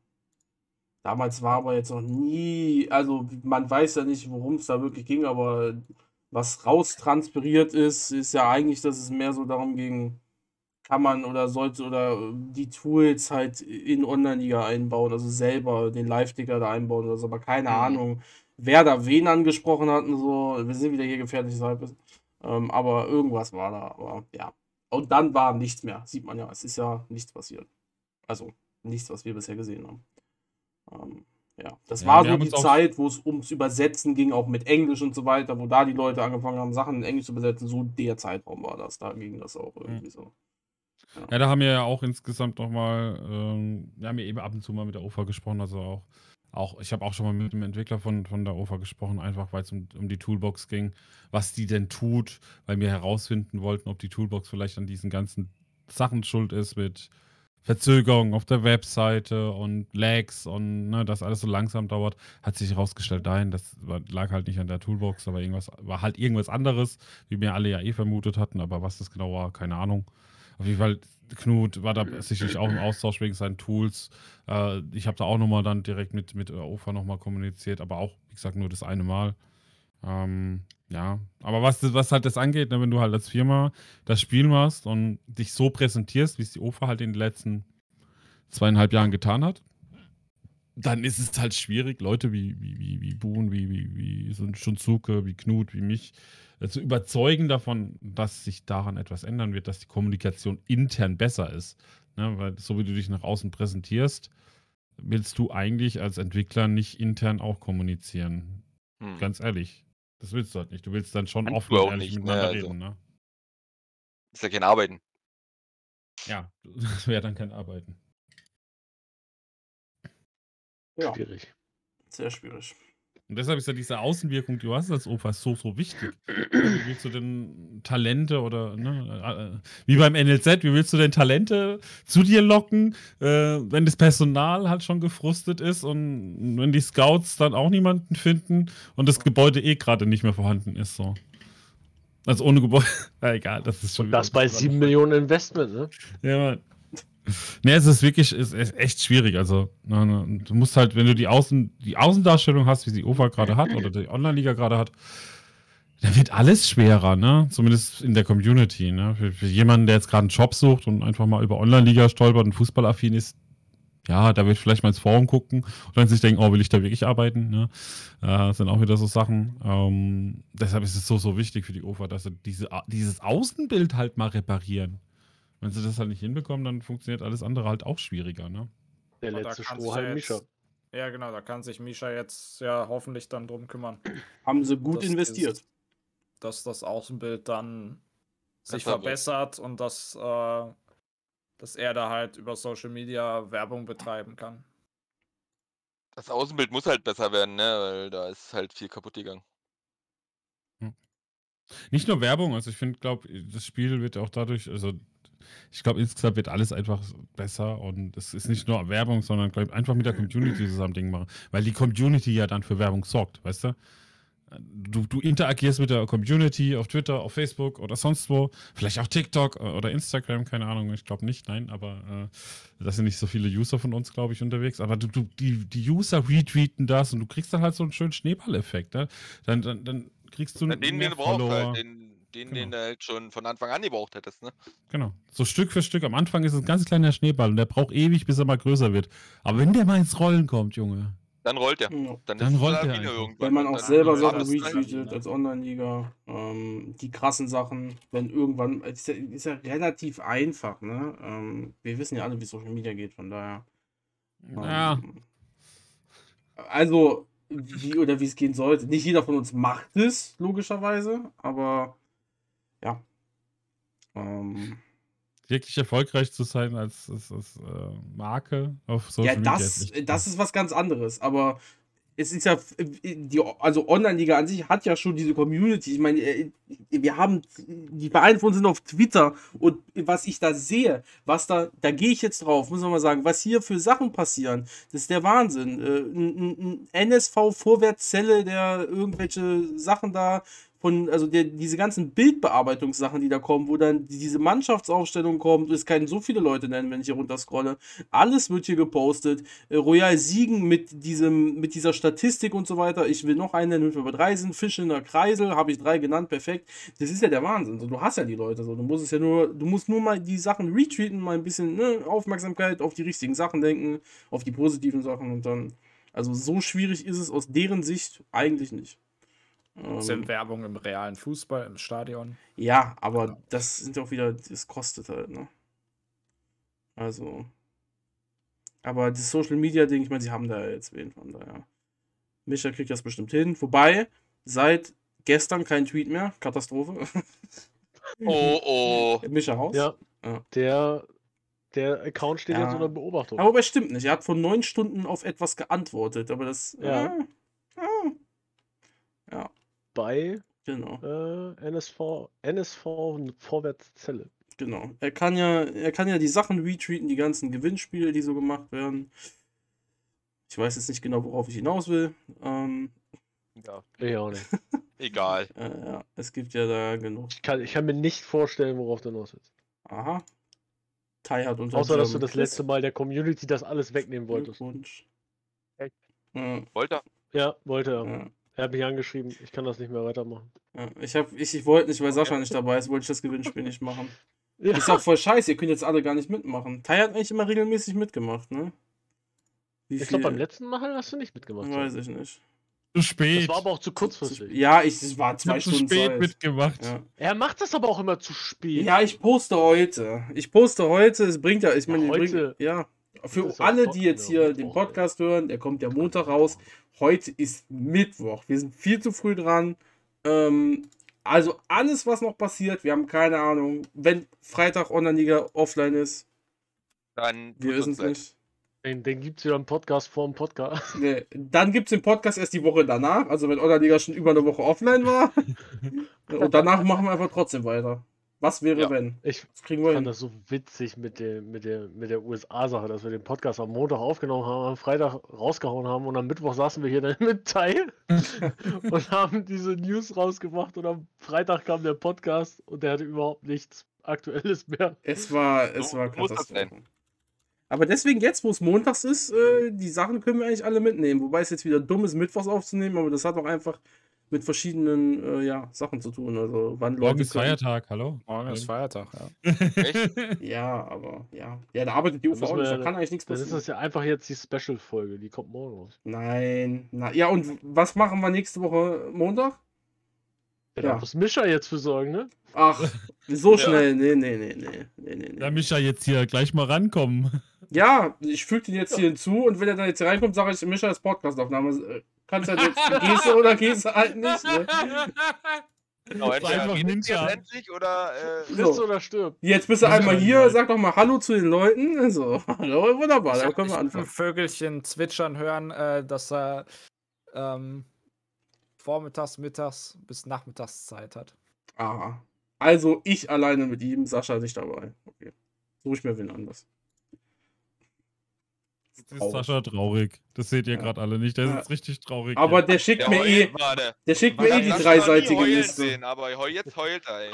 Damals war aber jetzt noch nie, also man weiß ja nicht, worum es da wirklich ging, aber was raustranspiriert ist, ist ja eigentlich, dass es mehr so darum ging, kann man oder sollte oder die Tools halt in Online-Liga einbauen, also selber den Live-Ticker da einbauen oder so, aber keine Mhm. Ahnung, wer da wen angesprochen hat und so. Wir sind wieder hier gefährliches Halbwissen. Ähm, aber irgendwas war da, aber ja. Und dann war nichts mehr, sieht man ja. Es ist ja nichts passiert. Also nichts, was wir bisher gesehen haben. Ähm, ja, das Ja, war so die Zeit, wo es ums Übersetzen ging, auch mit Englisch und so weiter, wo da die Leute angefangen haben, Sachen in Englisch zu übersetzen. So der Zeitraum war das. Da ging das auch irgendwie so. Ja, da haben wir ja auch insgesamt nochmal, ähm, wir haben ja eben ab und zu mal mit der OFA gesprochen, also auch, auch ich habe auch schon mal mit dem Entwickler von, von der OFA gesprochen, einfach weil es um, um die Toolbox ging, was die denn tut, weil wir herausfinden wollten, ob die Toolbox vielleicht an diesen ganzen Sachen schuld ist mit Verzögerung auf der Webseite und Lags und ne, das alles so langsam dauert, hat sich herausgestellt, nein, das lag halt nicht an der Toolbox, aber irgendwas war halt irgendwas anderes, wie wir alle ja eh vermutet hatten, aber was das genau war, keine Ahnung. Auf jeden Fall, Knut war da sicherlich auch im Austausch wegen seinen Tools. Äh, ich habe da auch nochmal dann direkt mit, mit der OFA nochmal kommuniziert, aber auch, wie gesagt, nur das eine Mal. Ähm, ja, aber was, was halt das angeht, ne, wenn du halt als Firma das Spiel machst und dich so präsentierst, wie es die OFA halt in den letzten zweieinhalb Jahren getan hat, dann ist es halt schwierig, Leute wie, wie, wie, wie Boon, wie, wie, wie so ein Shunsuke, wie Knut, wie mich, äh, zu überzeugen davon, dass sich daran etwas ändern wird, dass die Kommunikation intern besser ist. Ne? Weil so wie du dich nach außen präsentierst, willst du eigentlich als Entwickler nicht intern auch kommunizieren. Hm. Ganz ehrlich. Das willst du halt nicht. Du willst dann schon offen und ehrlich nicht, ne, miteinander also. reden. Ne? Ist ja kein Arbeiten. Ja, das wäre dann kein Arbeiten. Ja, Schwierig. sehr schwierig. Und deshalb ist ja diese Außenwirkung, die du hast als Opa, so, so wichtig. Wie willst du denn Talente oder, ne, äh, wie beim NLZ, wie willst du denn Talente zu dir locken, äh, wenn das Personal halt schon gefrustet ist und wenn die Scouts dann auch niemanden finden und das Gebäude eh gerade nicht mehr vorhanden ist, so. Also ohne Gebäude, ja, egal, das ist schon Und das bei 7 Millionen Investment, ne? ja, Mann. Ne, es ist wirklich es ist echt schwierig. Also, du musst halt, wenn du die, Außen, die Außendarstellung hast, wie sie OFA gerade hat oder die Online-Liga gerade hat, dann wird alles schwerer, ne? Zumindest in der Community, ne? Für, für jemanden, der jetzt gerade einen Job sucht und einfach mal über Online-Liga stolpert und fußballaffin ist, ja, da wird vielleicht mal ins Forum gucken und dann sich denken, oh, will ich da wirklich arbeiten, ne? Äh, das sind auch wieder so Sachen. Ähm, deshalb ist es so, so wichtig für die OFA, dass sie diese, dieses Außenbild halt mal reparieren. Wenn sie das halt nicht hinbekommen, dann funktioniert alles andere halt auch schwieriger, ne? Der Aber letzte Strohhalm ja Mischa. Ja, genau, da kann sich Misha jetzt ja hoffentlich dann drum kümmern, Haben sie gut Das ist- investiert. dass das Außenbild dann sich wird. verbessert und dass, äh, dass er da halt über Social Media Werbung betreiben kann. Das Außenbild muss halt besser werden, ne? Weil da ist halt viel kaputt gegangen. Nicht nur Werbung, also ich finde, glaube, das Spiel wird auch dadurch, also ich glaube, insgesamt wird alles einfach besser und es ist nicht nur Werbung, sondern glaub, einfach mit der Community zusammen Ding machen, weil die Community ja dann für Werbung sorgt, weißt du? Du, du interagierst mit der Community auf Twitter, auf Facebook oder sonst wo, vielleicht auch TikTok äh, oder Instagram, keine Ahnung, ich glaube nicht, nein, aber äh, da sind nicht so viele User von uns, glaube ich, unterwegs, aber du, du, die, die User retweeten das und du kriegst dann halt so einen schönen Schneeballeffekt, ne? dann, dann, dann kriegst du Ja, den, den brauchst Follower. halt, den, den, den Genau. du halt schon von Anfang an gebraucht hättest, ne? Genau. So Stück für Stück. Am Anfang ist es ein ganz kleiner Schneeball und der braucht ewig, bis er mal größer wird. Aber wenn der mal ins Rollen kommt, Junge. Dann rollt er. Ja. Dann, Dann rollt er. Wenn man auch selber Sachen retweetet als Online-Liga, ähm, die krassen Sachen, wenn irgendwann, ist ja, ist ja relativ einfach, ne? Ähm, wir wissen ja alle, wie Social Media geht, von daher. Ja. Ähm, Also, wie oder wie es gehen sollte. Nicht jeder von uns macht es, logischerweise, aber ja. Ähm, wirklich erfolgreich zu sein als, als, als äh, Marke auf Social Ja, Media. das, ist echt das ist was ganz anderes. Aber es ist ja, die, also Online-Liga an sich hat ja schon diese Community. Ich meine, äh, wir haben, die Vereine von uns sind auf Twitter und was ich da sehe, was da, da gehe ich jetzt drauf, muss man mal sagen, was hier für Sachen passieren, das ist der Wahnsinn. Äh, Ein, ein NSV-Vorwärtszelle, der irgendwelche Sachen da von, also der, diese ganzen Bildbearbeitungssachen, die da kommen, wo dann diese Mannschaftsaufstellung kommt, es kann so viele Leute nennen, wenn ich hier runter scrolle. Alles wird hier gepostet. Äh, Royal Siegen mit diesem, mit dieser Statistik und so weiter. Ich will noch einen nennen, bei drei sind. Fisch in der Kreisel, habe ich drei genannt, perfekt. Das ist ja der Wahnsinn. So, du hast ja die Leute so. Du musst es ja nur, du musst nur mal die Sachen retweeten, mal ein bisschen ne, Aufmerksamkeit auf die richtigen Sachen denken, auf die positiven Sachen und dann. Also so schwierig ist es aus deren Sicht eigentlich nicht. Ähm, Sind Werbung im realen Fußball, im Stadion. ja, aber das sind ja auch wieder, das kostet halt, ne? Also. Aber das Social Media Ding, ich meine, sie haben da ja jetzt wen von daher. Micha kriegt das bestimmt hin. Wobei, seit gestern kein Tweet mehr. Katastrophe. Oh, oh. Micha raus. Ja. Ja. Der, der Account steht Ja. jetzt unter Beobachtung. Aber das stimmt nicht. Er hat vor neun Stunden auf etwas geantwortet. Aber das. Ja. Ja. ja, Bei genau. äh, NSV, NSV Vorwärtszelle. Genau. Er kann ja, er kann ja die Sachen retweeten, die ganzen Gewinnspiele, die so gemacht werden. Ich weiß jetzt nicht genau, worauf ich hinaus will. Ähm, Ja, Ich auch nicht. egal. äh, ja, es gibt ja da genug. Ich kann, ich kann mir nicht vorstellen, worauf du hinaus willst. Aha. Tai hat unter Außer, dass du das letzte Mal der Community das alles wegnehmen wolltest. Glückwunsch. Echt? Ja, Wollte Ja, wollte er. ja, Er hat mich angeschrieben, ich kann das nicht mehr weitermachen. ja. Ich, hab, ich, ich wollte nicht, weil Sascha nicht dabei ist, wollte ich das Gewinnspiel nicht machen. Ja, Ist auch voll scheiße, ihr könnt jetzt alle gar nicht mitmachen. Tai hat eigentlich immer regelmäßig mitgemacht, ne? Wie ich glaube, beim letzten Mal hast du nicht mitgemacht. Weiß ich nicht. zu spät. Das war aber auch zu kurzfristig. Ja, ich, es war Ich zwei hab zu Stunden spät Zeit. mitgemacht. Ja. Er macht das aber auch immer zu spät. Ja, ich poste heute. Ich poste heute. Es bringt ja, ich Ja, meine, heute. bringt, ja. Für alle, die jetzt ja, hier den Podcast hören, der kommt ja Montag raus. Heute ist Mittwoch. Wir sind viel zu früh dran. Ähm, also alles, was noch passiert, wir haben keine Ahnung. Wenn Freitag Online-Liga offline ist, Dann wir wissen es nicht. Den, den gibt es wieder im Podcast vor dem Podcast. Nee. Dann gibt es den Podcast erst die Woche danach. Also wenn Online-Liga schon über eine Woche offline war. Und danach machen wir einfach trotzdem weiter. Was wäre, Ja. wenn? Ich Das kriegen wir fand hin. das so witzig mit der, mit der, mit der USA-Sache, dass wir den Podcast am Montag aufgenommen haben, am Freitag rausgehauen haben und am Mittwoch saßen wir hier dann mit Teil und haben diese News rausgebracht und am Freitag kam der Podcast und der hatte überhaupt nichts Aktuelles mehr. Es war, es So war. Katastrophe. Aber deswegen jetzt, wo es montags ist, äh, die Sachen können wir eigentlich alle mitnehmen. Wobei es jetzt wieder dumm ist, mittwochs aufzunehmen, aber das hat auch einfach mit verschiedenen äh, ja, Sachen zu tun. Also wann Morgen Leute ist können. Feiertag, hallo? Morgen ist Feiertag, ja. Echt? Ja, aber ja. Ja, da arbeitet die müssen auch nicht, da ja- kann eigentlich nichts ist passieren. das ja einfach jetzt die Special-Folge, die kommt morgen raus. Nein. Na, ja, und was machen wir nächste Woche Montag? Ja, Ja. Da muss Mischa jetzt für sorgen, ne? Ach, so Ja. schnell. Nee, nee, nee, nee. nee, nee, Da nee. Micha jetzt hier gleich mal rankommen. Ja, ich füge den jetzt hier hinzu und wenn er dann jetzt hier reinkommt, sage ich, Mischa ist Podcastaufnahme. Kannst du jetzt gehst du oder gehst du halt nicht, ne? Genau, entweder einfach jetzt endlich oder äh, So. Sitzt oder stirbt. Jetzt bist du einmal hier, sag doch mal Hallo zu den Leuten. So, hallo, wunderbar, Ich dann können wir anfangen. Vögelchen zwitschern hören, äh, dass er ähm, vormittags, mittags bis Nachmittagszeit hat. Aha. Also ich alleine mit ihm, Sascha nicht dabei. Okay. Suche ich mir wen anders. Jetzt ist. Sascha traurig. Das seht ihr Ja. gerade alle nicht. Der ist Ja. richtig traurig. Aber der schickt der mir eh, der schickt mir eh die Das dreiseitige Liste. Sehen, aber jetzt heult er, ey.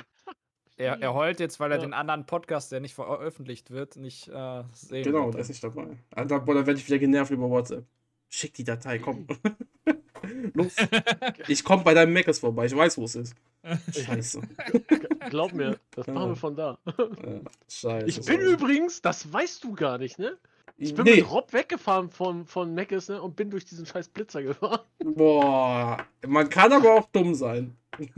Er, er heult jetzt, weil er Ja. den anderen Podcast, der nicht veröffentlicht wird, nicht äh, sehen Genau, der ist nicht dabei. Alter, boah, dann werde ich wieder genervt über WhatsApp. Schick die Datei, komm. Los. Ich komme bei deinem Mac vorbei, ich weiß, wo es ist. Scheiße. Glaub mir, das machen Ja. wir von da. Äh, Scheiße. Ich bin übrigens, das weißt du gar nicht, ne? Ich bin nee. mit Rob weggefahren von, von Meckes, ne? Und bin durch diesen scheiß Blitzer gefahren. Boah, man kann aber auch dumm sein.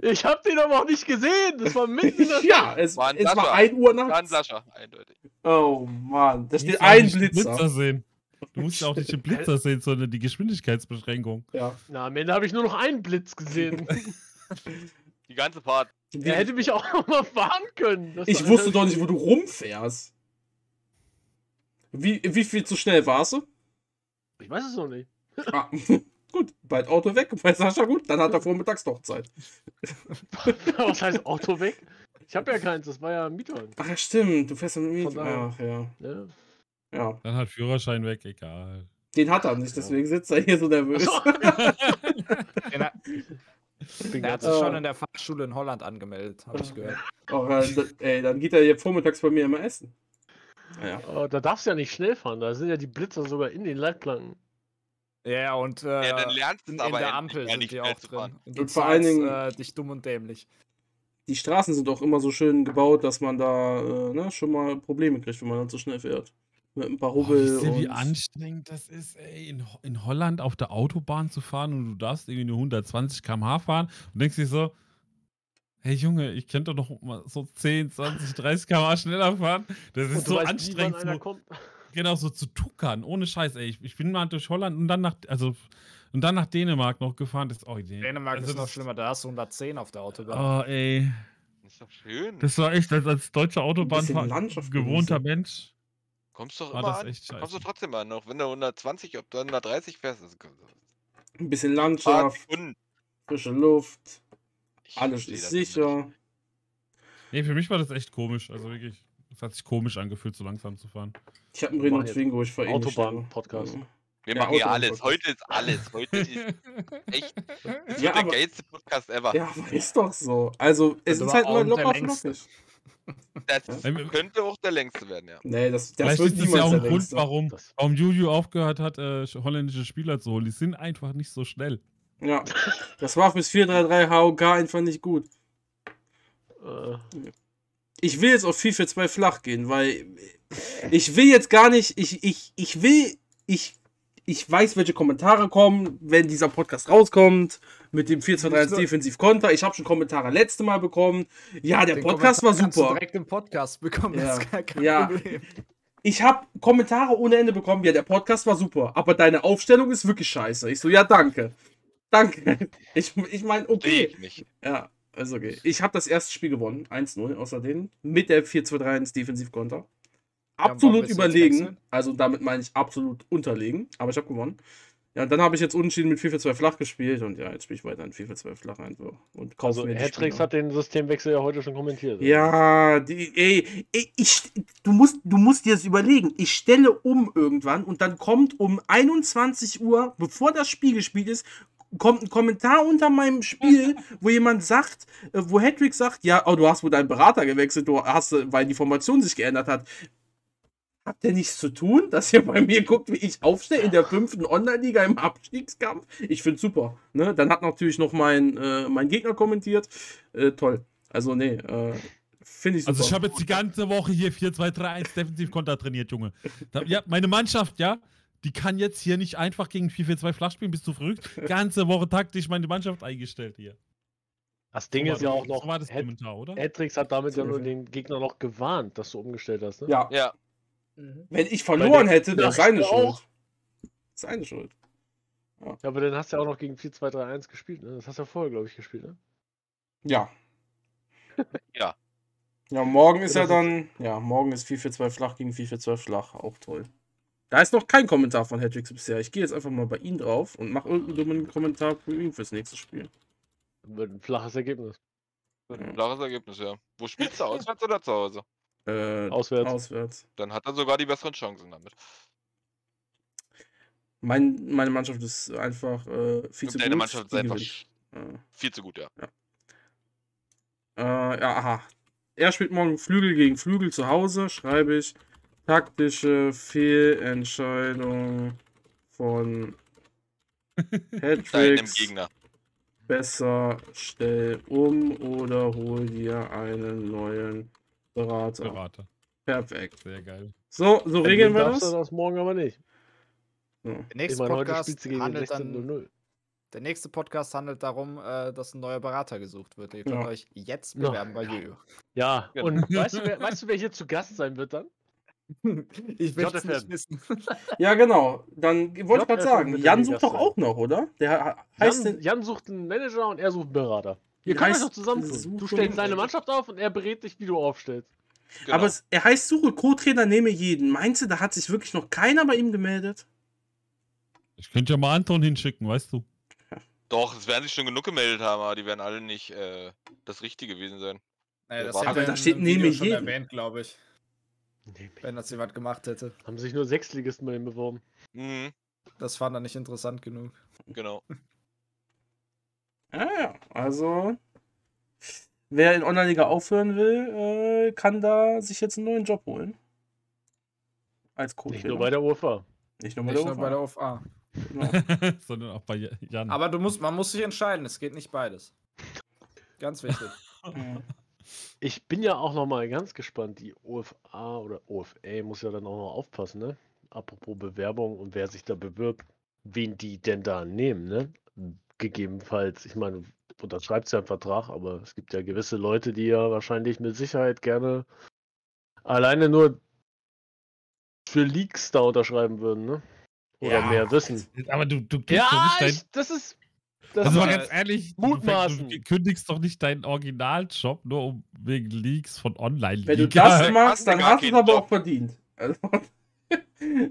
Ich hab den aber auch nicht gesehen. Das war mitten in der Ja, es, War ein es war Sascha. 1 Uhr Dann nachts. Sascha, eindeutig. Oh Mann, da steht ein nicht den Blitzer. sehen. Du musst ja auch nicht den Blitzer sehen, sondern die Geschwindigkeitsbeschränkung. Ja. Na, am Ende habe ich nur noch einen Blitz gesehen. Die ganze Fahrt. Wie, Er hätte mich auch mal fahren können. Das ich war- wusste doch nicht, wo du rumfährst. Wie, wie viel zu schnell warst du? Ich weiß es noch nicht. Ah, gut, bald Auto weg. Bei Sascha gut, dann hat er vormittags doch Zeit. Was heißt Auto weg? Ich habe ja keins, das war ja ein Mietwagen. Ach ja, stimmt, du fährst ja mit Von Miet. daher. Ach ja. Ja. Ja. Dann hat Führerschein weg, egal. Den hat er nicht, deswegen sitzt er hier so nervös. Den hat- Der sich schon in der Fahrschule in Holland angemeldet, habe ich gehört. D- ey, dann geht er hier vormittags bei mir immer essen. Ja. Oh, da darfst du ja nicht schnell fahren, da sind ja die Blitzer sogar in den Leitplanken. Ja, und äh, Ja, dann lernst du in, in aber der Ampel mal sind nicht die auch zu drin. Und, du Und vor allen Dingen- äh, dich dumm und dämlich. Die Straßen sind auch immer so schön gebaut, dass man da äh, ne, schon mal Probleme kriegt, wenn man dann so schnell fährt. Mit ein paar Oh, Hubbel wisst ihr, wie anstrengend das ist, ey, in, in Holland auf der Autobahn zu fahren und du darfst irgendwie nur 120 km/h fahren und denkst dir so, hey Junge, ich könnte doch noch mal so 10, 20, 30 km/h schneller fahren. Das ist so weißt anstrengend. einer So, kommt. genau, so zu tuckern, ohne Scheiß, ey. Ich, ich bin mal durch Holland und dann nach, also, und dann nach Dänemark noch gefahren. Das, oh. Dänemark also ist noch das- schlimmer, da hast du 110 auf der Autobahn. Oh, ey. Das ist doch schön. Das war echt, als, als deutscher bisschen Autobahnfahrer, Landschaft gewohnter. Mensch. Kommst doch war immer das an. echt Kommst du trotzdem an, auch wenn du 120, ob du 130 fährst. Ein bisschen Landschaft, frische Luft, Ich alles ist sicher. Nee, für mich war das echt komisch. Also wirklich, es hat sich komisch angefühlt, so langsam zu fahren. Ich habe einen Renault Twingo, ich fahre. Autobahn-Podcast. Ja. Wir Ja, machen hier Autobahn- alles. Heute ist alles. Heute ist echt das Ja, der aber- geilste Podcast ever. Ja, aber ist doch so. Also, es Das ist halt der locker flockig. Das Ja. könnte auch der längste werden, ja. Nee, das, das Vielleicht wird ist das ja auch der ein Grund, warum, warum Juju aufgehört hat, äh, holländische Spieler zu holen. Die sind einfach nicht so schnell. Ja, das war fürs 433 HOK einfach nicht gut. Äh, Ich will jetzt auf FIFA 2 flach gehen, weil ich will jetzt gar nicht, ich, ich, ich will, ich, ich weiß, welche Kommentare kommen, wenn dieser Podcast rauskommt, mit dem 4-2-3-1 Defensiv-Konter. Ich habe schon Kommentare letzte Mal bekommen. Ja, der Den Podcast war Kommentar du super. direkt im Podcast bekommen, Ja. das ist gar kein Ja. Problem. Ich habe Kommentare ohne Ende bekommen. Ja, der Podcast war super, aber deine Aufstellung ist wirklich scheiße. Ich so, ja, danke. Danke. Ich, ich meine, okay. ich nicht. Ja, also okay. Ich habe das erste Spiel gewonnen, 1-0 außerdem, mit der 4-2-3-1 Defensivkonter. Absolut jetzt überlegen, wechseln? also damit meine ich absolut unterlegen, aber ich habe gewonnen. Ja, und dann habe ich jetzt unentschieden mit 4-4-2 flach gespielt und ja, jetzt spiele ich weiter in 4-4-2 flach einfach und also, Hattricks hat den Systemwechsel ja heute schon kommentiert. Ja, die, ey, ey, ich, du, musst, du musst dir das überlegen. Ich stelle um irgendwann und dann kommt um 21 Uhr, bevor das Spiel gespielt ist, kommt ein Kommentar unter meinem Spiel, wo jemand sagt, äh, wo Hedrick sagt, ja, oh, du hast wohl deinen Berater gewechselt, du hast, äh, weil die Formation sich geändert hat. Habt ihr nichts zu tun, dass ihr bei mir guckt, wie ich aufstehe in der fünften Online-Liga im Abstiegskampf? Ich find's super. Ne? Dann hat natürlich noch mein, äh, mein Gegner kommentiert. Äh, toll. Also, nee, äh, finde ich super. Also ich habe jetzt die ganze Woche hier 4-2-3-1 Defensivkonter trainiert, Junge. Da, ja, meine Mannschaft, ja, die kann jetzt hier nicht einfach gegen 4-4-2 flach spielen, bist du verrückt? Ganze Woche taktisch meine Mannschaft eingestellt hier. Das Ding So ist ja auch noch, So war das Hat- Kommentar, oder? Hattricks hat damit ja nur den Gegner noch gewarnt, dass du umgestellt hast. Ne? ja, Ja, wenn ich verloren der hätte, wäre seine Schuld. auch. Seine Schuld. Ja, aber dann hast du ja auch noch gegen 4-2-3-1 gespielt. Ne? Das hast du ja vorher, glaube ich, gespielt. Ne? Ja. Ja. Ja, morgen ist Ja, ja dann, ja, morgen ist 4-4-2 flach gegen 4-4-2 flach. Auch toll. Da ist noch kein Kommentar von Hedrix bisher. Ich gehe jetzt einfach mal bei ihm drauf und mache irgendeinen dummen Kommentar für ihn fürs nächste Spiel. Mit ein flaches Ergebnis. ein klares Ergebnis, ja. Wo spielst du? Auswärts oder zu Hause? Äh, Auswärts. Auswärts. Dann hat er sogar die besseren Chancen damit. Mein, meine Mannschaft ist einfach äh, viel zu Deine gut. Mannschaft ist einfach. Äh, viel zu gut, ja. Äh, ja, aha. Er spielt morgen Flügel gegen Flügel zu Hause, schreibe ich. Taktische Fehlentscheidung von Deinem Patricks. Gegner. Besser stell um oder hol dir einen neuen Berater. Berater. Perfekt. Sehr geil. So, so regeln wir das. das morgen aber nicht. So. Der nächste meine, Podcast handelt dann 16.00. Der nächste Podcast handelt darum, äh, dass ein neuer Berater gesucht wird. Ihr könnt Ja. euch jetzt Ja. bewerben bei Jojo. Ja, Ja. und weißt du, wer, weißt du, wer hier zu Gast sein wird dann? Ich will will es nicht wissen. Ja, genau. Dann wollte ich gerade sagen, Jan sucht doch auch noch, oder? Der heißt Jan. Jan sucht einen Manager und er sucht einen Berater. Ihr könnt euch doch zusammen. Du stellst deine Mannschaft auf und er berät dich, wie du aufstellst. Genau. Aber es, er heißt Suche Co-Trainer, nehme jeden. Meinst du, da hat sich wirklich noch keiner bei ihm gemeldet? Ich könnte ja mal Anton hinschicken, weißt du? Doch, es werden sich schon genug gemeldet haben, aber die werden alle nicht äh, das Richtige gewesen sein. Nee, das Aber da steht, nehme jeden. erwähnt, glaube ich, wenn das jemand gemacht hätte. Haben sich nur Sechsligisten bei ihm beworben. Mhm, Das fand er nicht interessant genug. genau. Ja, ja. Also, wer in Online-Liga aufhören will, äh, kann da sich jetzt einen neuen Job holen. Als Nicht nur bei der UFA. Nicht nur bei Nicht der nur bei der UFA. OFA. Genau. Sondern auch bei Jan. Aber du musst, man muss sich entscheiden, es geht nicht beides. Ganz wichtig. Ich bin ja auch noch mal ganz gespannt. Die OFA oder OFA muss ja dann auch noch aufpassen, ne? Apropos Bewerbung und wer sich da bewirbt, wen die denn da nehmen, ne? Gegebenenfalls, ich meine, unterschreibt ja einen Vertrag, aber es gibt ja gewisse Leute, die ja wahrscheinlich mit Sicherheit gerne alleine nur für Leaks da unterschreiben würden, ne? Oder Ja, mehr wissen. Aber du, du doch Ja, dein. ich, das ist. Das Also mal ganz ehrlich, du, Mutmaßen. du kündigst doch nicht deinen Originaljob nur um wegen Leaks von online Wenn du das machst, dann hast du es aber Job. auch verdient. Also,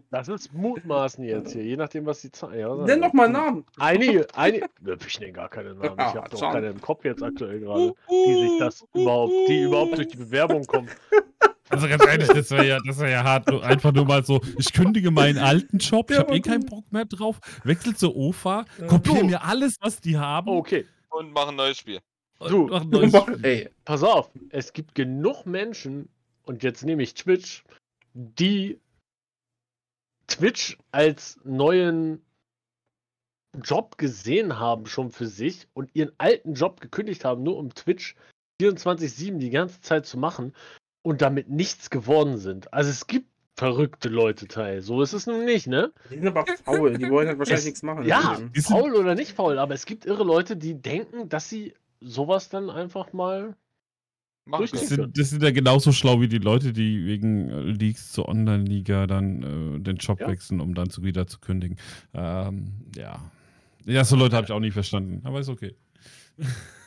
Das ist Mutmaßen jetzt hier, je nachdem, was die Zahlen. Ja, nenn doch mal einen Namen. Einige, einige. Ich nenne gar keine Namen. Ich habe doch keine im Kopf jetzt aktuell gerade, die sich das überhaupt, die überhaupt durch die Bewerbung kommen. Also ganz ehrlich, das wäre ja, das wär ja hart. Einfach nur mal so, ich kündige meinen alten Job, ich habe eh keinen Bock mehr drauf, wechsel zur OFA, kopiere mir alles, was die haben. Okay, Und machen ein neues Spiel. du. mach ein neues Spiel. Ey, pass auf. Es gibt genug Menschen, und jetzt nehme ich Twitch, die Twitch als neuen Job gesehen haben schon für sich und ihren alten Job gekündigt haben, nur um Twitch 24-7 die ganze Zeit zu machen und damit nichts geworden sind. Also es gibt verrückte Leute teil. So ist es nun nicht, ne? die sind aber faul. Die wollen halt wahrscheinlich Es- nichts machen. Ja, faul oder nicht faul, aber es gibt irre Leute, die denken, dass sie sowas dann einfach mal. Machen Das sind, das sind ja genauso schlau wie die Leute, die wegen Leaks zur Online-Liga dann äh, den Job Ja. wechseln, um dann zu wieder zu kündigen. Ähm, ja. Ja, so Leute habe ich auch nie verstanden, aber ist okay.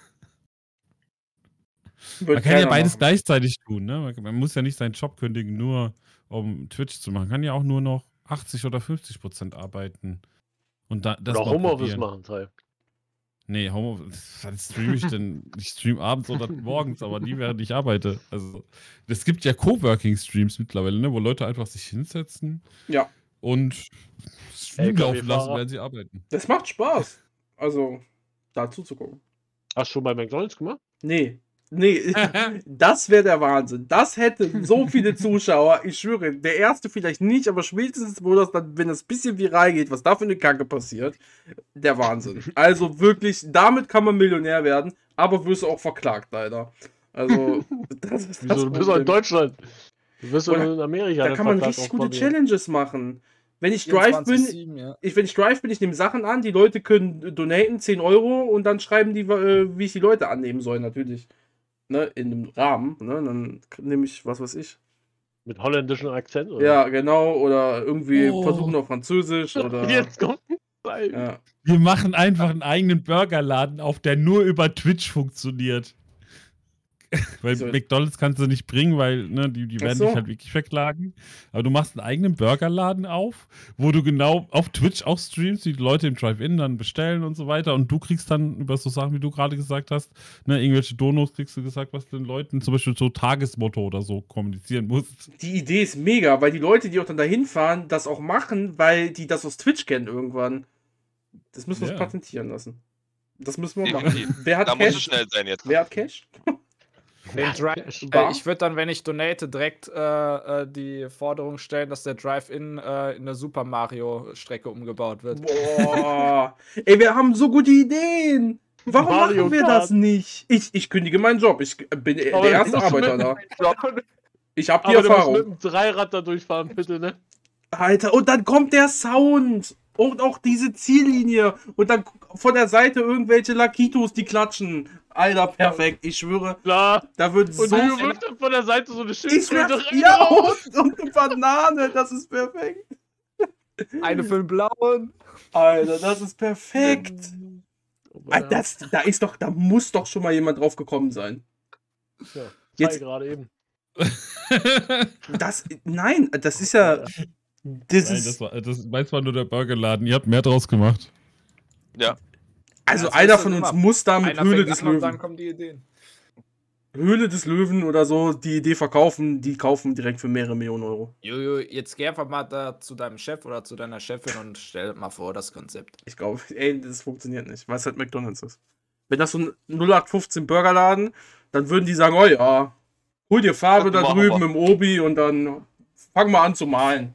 Wird Man kann ja beides machen. gleichzeitig tun, ne? Man- muss ja nicht seinen Job kündigen, nur um Twitch zu machen. Man kann ja auch nur noch 80 oder 50 Prozent arbeiten. Und da, das oder Homeoffice machen, teil. Nee, Homeoffice, wann streame ich denn? Ich stream abends oder morgens, aber nie während ich arbeite. Also, es gibt ja Coworking-Streams mittlerweile, ne, wo Leute einfach sich hinsetzen Ja. und Stream laufen lassen, während sie arbeiten. Das macht Spaß. Also, da zuzugucken. Hast du schon bei McDonalds gemacht? Nee. Nee, das wäre der Wahnsinn. Das hätte so viele Zuschauer. Ich schwöre, der erste vielleicht nicht, aber spätestens, wo das dann, wenn das bisschen viral geht, was da für eine Kacke passiert, der Wahnsinn. Also wirklich, damit kann man Millionär werden, aber wirst du auch verklagt, leider. Also, das ist das Wieso? Du bist doch in. Deutschland. Du bist doch nur in Amerika. Da kann man richtig auch gute. Challenges machen. Wenn ich Drive bin, 24/7, ja. ich, wenn ich Drive bin, ich nehme Sachen an, die Leute können donaten 10 Euro und dann schreiben die, äh, wie ich die Leute annehmen soll, natürlich. Ne, in dem Rahmen. Ne, dann nehme ich, was weiß ich. Mit holländischem Akzent? Oder? Ja, genau. Oder irgendwie Oh. versuchen auf Französisch oder. Jetzt kommt ein. Ja. Wir machen einfach einen eigenen Burgerladen auf, der nur über Twitch funktioniert. weil So. McDonalds kannst du nicht bringen, weil ne, die, die werden so. dich halt wirklich verklagen. Aber du machst einen eigenen Burgerladen auf, wo du genau auf Twitch auch streamst, die Leute im Drive-In dann bestellen und so weiter. Und du kriegst dann über so Sachen, wie du gerade gesagt hast, ne, irgendwelche Donos kriegst du gesagt, was du den Leuten zum Beispiel so Tagesmotto oder so kommunizieren musst. Die Idee ist mega, weil die Leute, die auch dann dahin fahren, das auch machen, weil die das aus Twitch kennen irgendwann. Das müssen wir uns Ja. patentieren lassen. Das müssen wir machen. Definitiv. Wer hat Da muss es Cash? schnell sein jetzt. Wer hat Cash? Den Dri Bar? äh, ich würde dann, wenn ich donate, direkt äh, äh, die Forderung stellen, dass der Drive-In äh, in eine Super Mario-Strecke umgebaut wird. Boah. Ey, wir haben so gute Ideen. Warum Mario machen wir Kart. das nicht? Ich, ich kündige meinen Job. Ich bin der Aber erste du musst Arbeiter da. Ich habe die Aber du musst Erfahrung. mit einem Dreirad da durchfahren, bitte, ne? Alter, und dann kommt der Sound. Und auch diese Ziellinie. Und dann von der Seite irgendwelche Lakitos, die klatschen. Alter, perfekt. Ich schwöre, Klar. da wird Und so du viel. wirft dann von der Seite so eine Ich Schildkröte ja, und, und eine Banane. Das ist perfekt. Eine für den blauen. Alter, das ist perfekt. Oh Ah, Das, da ist doch, da muss doch schon mal jemand drauf gekommen sein. Ja, Jetzt- jetzt gerade eben. Das, nein, das ist ja, das Nein, ist, das war, das meins war nur der Burgerladen. Ihr habt mehr draus gemacht. Also Ja, einer von uns immer. muss da mit Einer Höhle des an und dann Löwen, kommen die Ideen. Höhle des Löwen oder so, die Idee verkaufen, die kaufen direkt für mehrere Millionen Euro. Jojo, jetzt geh einfach mal da zu deinem Chef oder zu deiner Chefin und stell mal vor das Konzept. Ich glaube, ey, das funktioniert nicht, weil es halt McDonalds ist. Wenn das so ein 0815 Burgerladen, dann würden die sagen, oh ja, hol dir Farbe da drüben im Obi und dann fang mal an zu malen.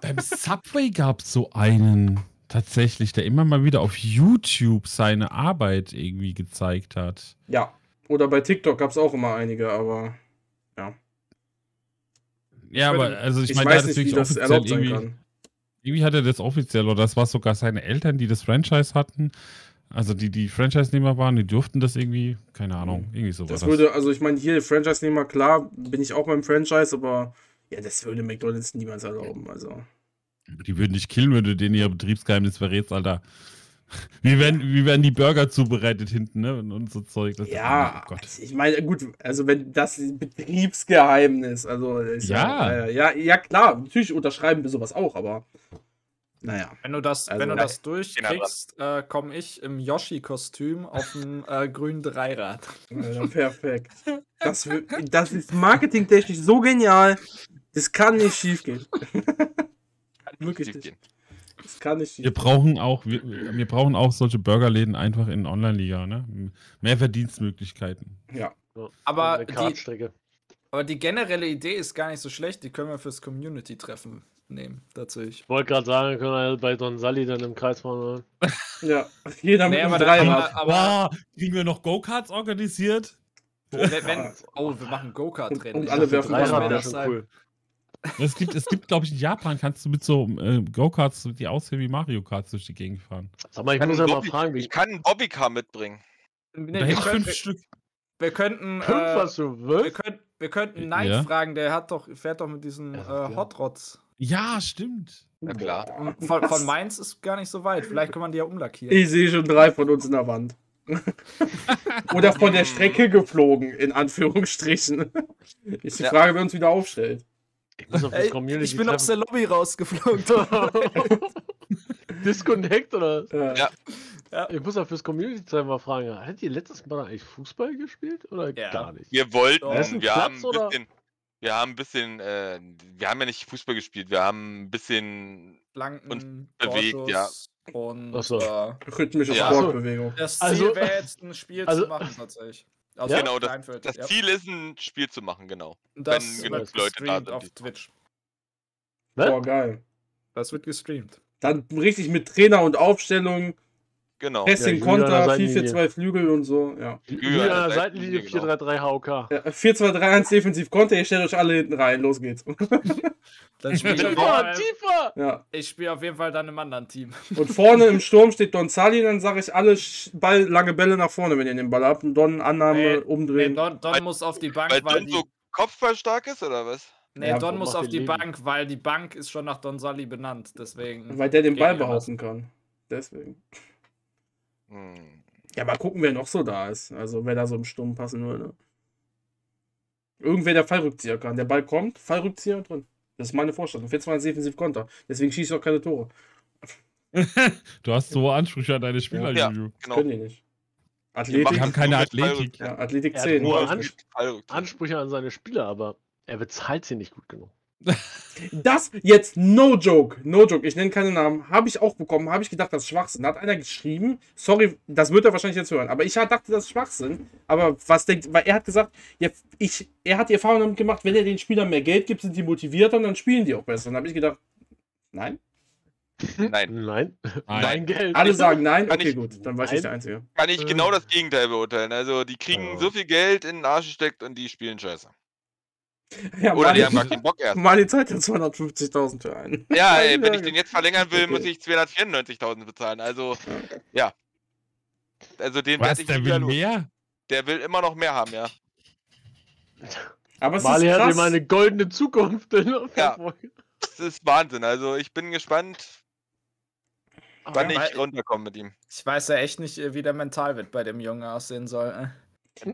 Beim Subway gab es so einen tatsächlich, der immer mal wieder auf YouTube seine Arbeit irgendwie gezeigt hat. Ja. Oder bei TikTok gab es auch immer einige, aber Ja, Ich aber also ich, ich, meine, weiß hat nicht, das wie wirklich das offiziell erlaubt sein irgendwie, kann. irgendwie hat er das offiziell oder das war sogar seine Eltern, die das Franchise hatten. Also die, die Franchise-Nehmer waren, die durften das irgendwie, keine Ahnung, irgendwie so war Das das. würde, also ich meine, hier Franchise-Nehmer, klar, bin ich auch beim Franchise, aber ja, das würde McDonalds niemals erlauben. Also. Die würden dich killen, wenn du denen ihr Betriebsgeheimnis verrätst, Alter. Wie werden, wie werden die Burger zubereitet hinten, ne? Und, so Zeug. Das ist- Ja, oh Gott. ich meine, gut, also wenn das Betriebsgeheimnis, also ist ja, Ja. ja, ja, ja, klar, natürlich unterschreiben wir sowas auch, aber naja. Wenn du das, Also- wenn du Ja, das durchkriegst, äh, komme ich im Yoshi-Kostüm auf dem äh, grünen Dreirad. Alter, perfekt. Das, das ist marketingtechnisch so genial, das kann nicht schief gehen. Wirklich nicht. gehen. Das kann nicht Wir brauchen auch, wir, wir brauchen auch solche Burgerläden einfach in Online-Liga, ne? Mehr Verdienstmöglichkeiten. Ja. Aber die-. Aber die generelle Idee ist gar nicht so schlecht, die können wir fürs Community-Treffen nehmen, tatsächlich. Ich wollte gerade sagen, können wir halt bei Don Sally dann im Kreis fahren. oder? Ja, jeder mit Nee, einem aber Dreirad. aber- aber- Wow, kriegen wir noch Go-Karts organisiert? Wenn, wenn, oh, wir machen Go-Kart-Rennen. Und- und alle werfen Wasser wäre rein. schon cool. Es gibt, es gibt glaube ich, in Japan kannst du mit so äh, Go-Karts, die aussehen wie Mario Karts durch die Gegend fahren. Sag mal, ich kann muss ja mal Bobby- fragen, wie Ich kann einen Bobbycar mitbringen. Nee, da wir, hätte ich fünf Stück. wir könnten, fünf äh, hast du, wir, wirklich? könnten, wir könnten Ja. Knight fragen, der hat doch, fährt doch mit diesen Ja, äh, ja. Hot Rods. Ja, stimmt. Na klar. Von, Was? von Mainz ist gar nicht so weit. Vielleicht kann man die ja umlackieren. Ich sehe schon drei von uns in der Wand. Oder von der Strecke geflogen, in Anführungsstrichen. Ist die Ja. Frage, wer uns wieder aufstellt. Ich muss auf Ey, Community ich bin aus der Lobby rausgeflogen. Disconnect oder? Äh, Ja. Ich muss auch fürs Community-Treffen mal fragen, hat ihr letztes Mal eigentlich Fußball gespielt oder Ja. gar nicht? Wir wollten, wir Platz, haben ein oder? bisschen, wir haben ein bisschen, äh, wir haben ja nicht Fußball gespielt, wir haben ein bisschen, Flanken, bewegt, ja. Torschuss Und so. äh, Rhythmische Ja. Sportbewegung. das Ziel Also- wäre jetzt ein Spiel also- zu machen tatsächlich. Also Ja? Genau, das- das ja. Ziel ist ein Spiel zu machen, genau. das wenn genug Leute da sind, auf Twitch. Ne? Boah, geil. Das wird gestreamt. Dann richtig mit Trainer und Aufstellung, Genau. Pressing, Ja, Konter, Seitenlinie. 4-4-2 Flügel und so. Ja. Wie an der Seitenlinie, Seitenlinie genau. 433 HOK. Ja, 4-2-3-1 defensiv Konter, ihr stellt euch alle hinten rein, los geht's. Dann spiele ich, Tiefer, Fall- tiefer! ja. ich spiele auf jeden Fall dann im anderen Team. Und vorne im Sturm steht Don Sally, dann sage ich alle Ball, lange Bälle nach vorne, wenn ihr den Ball habt. Und Don Annahme Nee, Nee, umdrehen. Don, Don Weil- muss auf die Bank, Weil weil, Don die, so kopfballstark ist, oder was? nee, Ja, Don muss auf die Leben? Bank, weil die Bank ist schon nach Don Sally benannt. Deswegen. weil der den Ball behaupten kann. Deswegen. Ja, mal gucken, wer noch so da ist. Also wer da so im Sturm passen würde. Irgendwer, der Fallrückzieher kann. Der Ball kommt, Fallrückzieher drin. Das ist meine Vorstellung. 4-2 defensiv Konter. Deswegen schieße ich auch keine Tore. Du hast so Ansprüche an deine Spieler, Ja. Juju. Genau. Können die nicht. Athletik, Die haben keine nur Athletik. ja, Athletik Er hat 10. hohe Fallrückzieher. Ans- Fallrückzieher. Ansprüche an seine Spieler, aber er bezahlt sie nicht gut genug. Das jetzt, no joke, no joke, ich nenne keine Namen, habe ich auch bekommen, habe ich gedacht, das ist Schwachsinn. Da hat einer geschrieben, sorry, das wird er wahrscheinlich jetzt hören, aber ich dachte, das ist Schwachsinn. Aber was denkt, weil er hat gesagt, ja, ich, er hat die Erfahrung damit gemacht, wenn er den Spielern mehr Geld gibt, sind die motivierter und dann spielen die auch besser. Dann habe ich gedacht, nein. Nein, Nein, Nein. Geld. Alle sagen nein, Kann okay, ich- gut, dann war ich Nein. nicht der Einzige. kann ich Äh. genau das Gegenteil beurteilen. Also die kriegen Ja. so viel Geld in den Arsch gesteckt und die spielen scheiße. Ja, Oder die haben gar Mali, keinen Bock erst. Mali zahlt ja 250.000 für einen. Ja, ey, wenn ich den jetzt verlängern will, okay. muss ich 294.000 bezahlen. Also, ja. Also den Was, ich der will los. mehr? Der will immer noch mehr haben, ja. Aber es Mali ist hat ihm eine goldene Zukunft. Ja. Das ist Wahnsinn. Also ich bin gespannt. Wann Ja, ich runterkomme mit ihm. Ich weiß ja echt nicht, äh, wie der Mentalwert bei dem Jungen aussehen soll.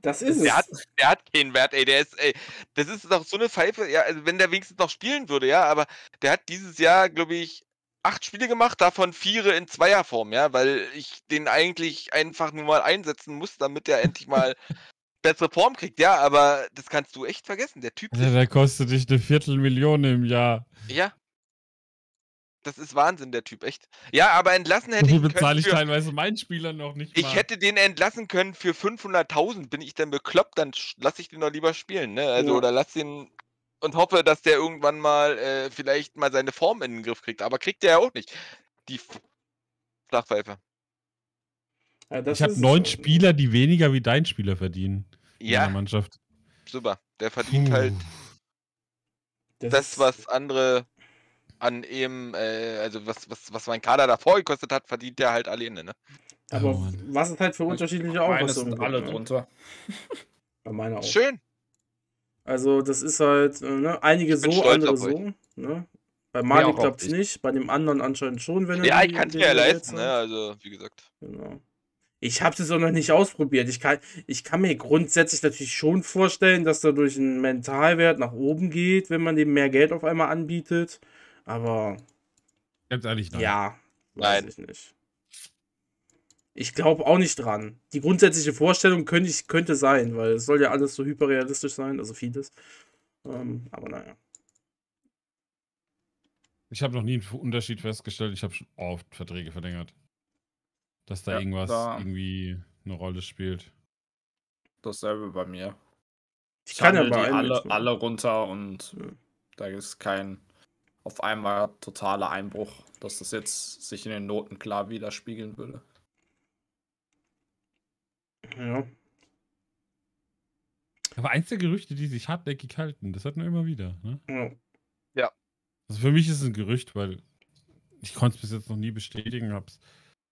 Das ist es. Der hat, der hat keinen Wert, ey. Der ist, ey, das ist doch so eine Pfeife, ja, also wenn der wenigstens noch spielen würde, ja, aber der hat dieses Jahr, glaube ich, acht Spiele gemacht, davon vier in Zweierform, ja, weil ich den eigentlich einfach nur mal einsetzen muss, damit er endlich mal bessere Form kriegt, ja, aber das kannst du echt vergessen. Der Typ Ja, ist, der kostet dich eine Viertelmillion im Jahr. ja. Das ist Wahnsinn, der Typ, echt. Ja, aber entlassen hätte ich können bezahle ich für, teilweise meinen Spielern noch nicht mal. Ich hätte den entlassen können für 500.000. Bin ich denn bekloppt? Dann lasse ich den doch lieber spielen, ne? Also, Ja. oder lass den und hoffe, dass der irgendwann mal äh, vielleicht mal seine Form in den Griff kriegt. Aber kriegt der ja auch nicht. Die Flachpfeife. Ja, das ich habe neun ne? Spieler, die weniger wie dein Spieler verdienen. In der Ja, Mannschaft. super. Der verdient halt Das das, was andere an eben, äh, also was, was, was mein Kader davor gekostet hat, verdient der halt alleine, ne? Aber Oh, was ist halt für unterschiedliche Auffassungen? sind alle ne? drunter. Bei meiner auch. Schön. Also das ist halt, äh, ne, einige so, andere so. Ne? Bei Mali klappt es ich. nicht, bei dem anderen anscheinend schon, wenn er Ja, ich kann es mir ja leisten, ne? Also, wie gesagt. Genau. Ich habe es auch noch nicht ausprobiert. Ich kann, ich kann mir grundsätzlich natürlich schon vorstellen, dass dadurch ein Mentalwert nach oben geht, wenn man dem mehr Geld auf einmal anbietet. Aber Ganz ehrlich, nein. ja, weiß Nein. ich nicht. Ich glaube auch nicht dran. Die grundsätzliche Vorstellung könnte, ich, könnte sein, weil es soll ja alles so hyperrealistisch sein, also vieles. Ähm, aber naja. Ich habe noch nie einen Unterschied festgestellt. Ich habe schon oft Verträge verlängert. Dass da Ja, irgendwas da- irgendwie eine Rolle spielt. Dasselbe bei mir. Ich Ich kann ja alle, alle runter und Ja. da ist kein auf einmal totaler Einbruch, dass das jetzt sich in den Noten klar widerspiegeln würde. Ja. Aber eins der Gerüchte, die sich hartnäckig halten, das hat man immer wieder. Ne? ja. Also für mich ist es ein Gerücht, weil ich konnte es bis jetzt noch nie bestätigen, habe es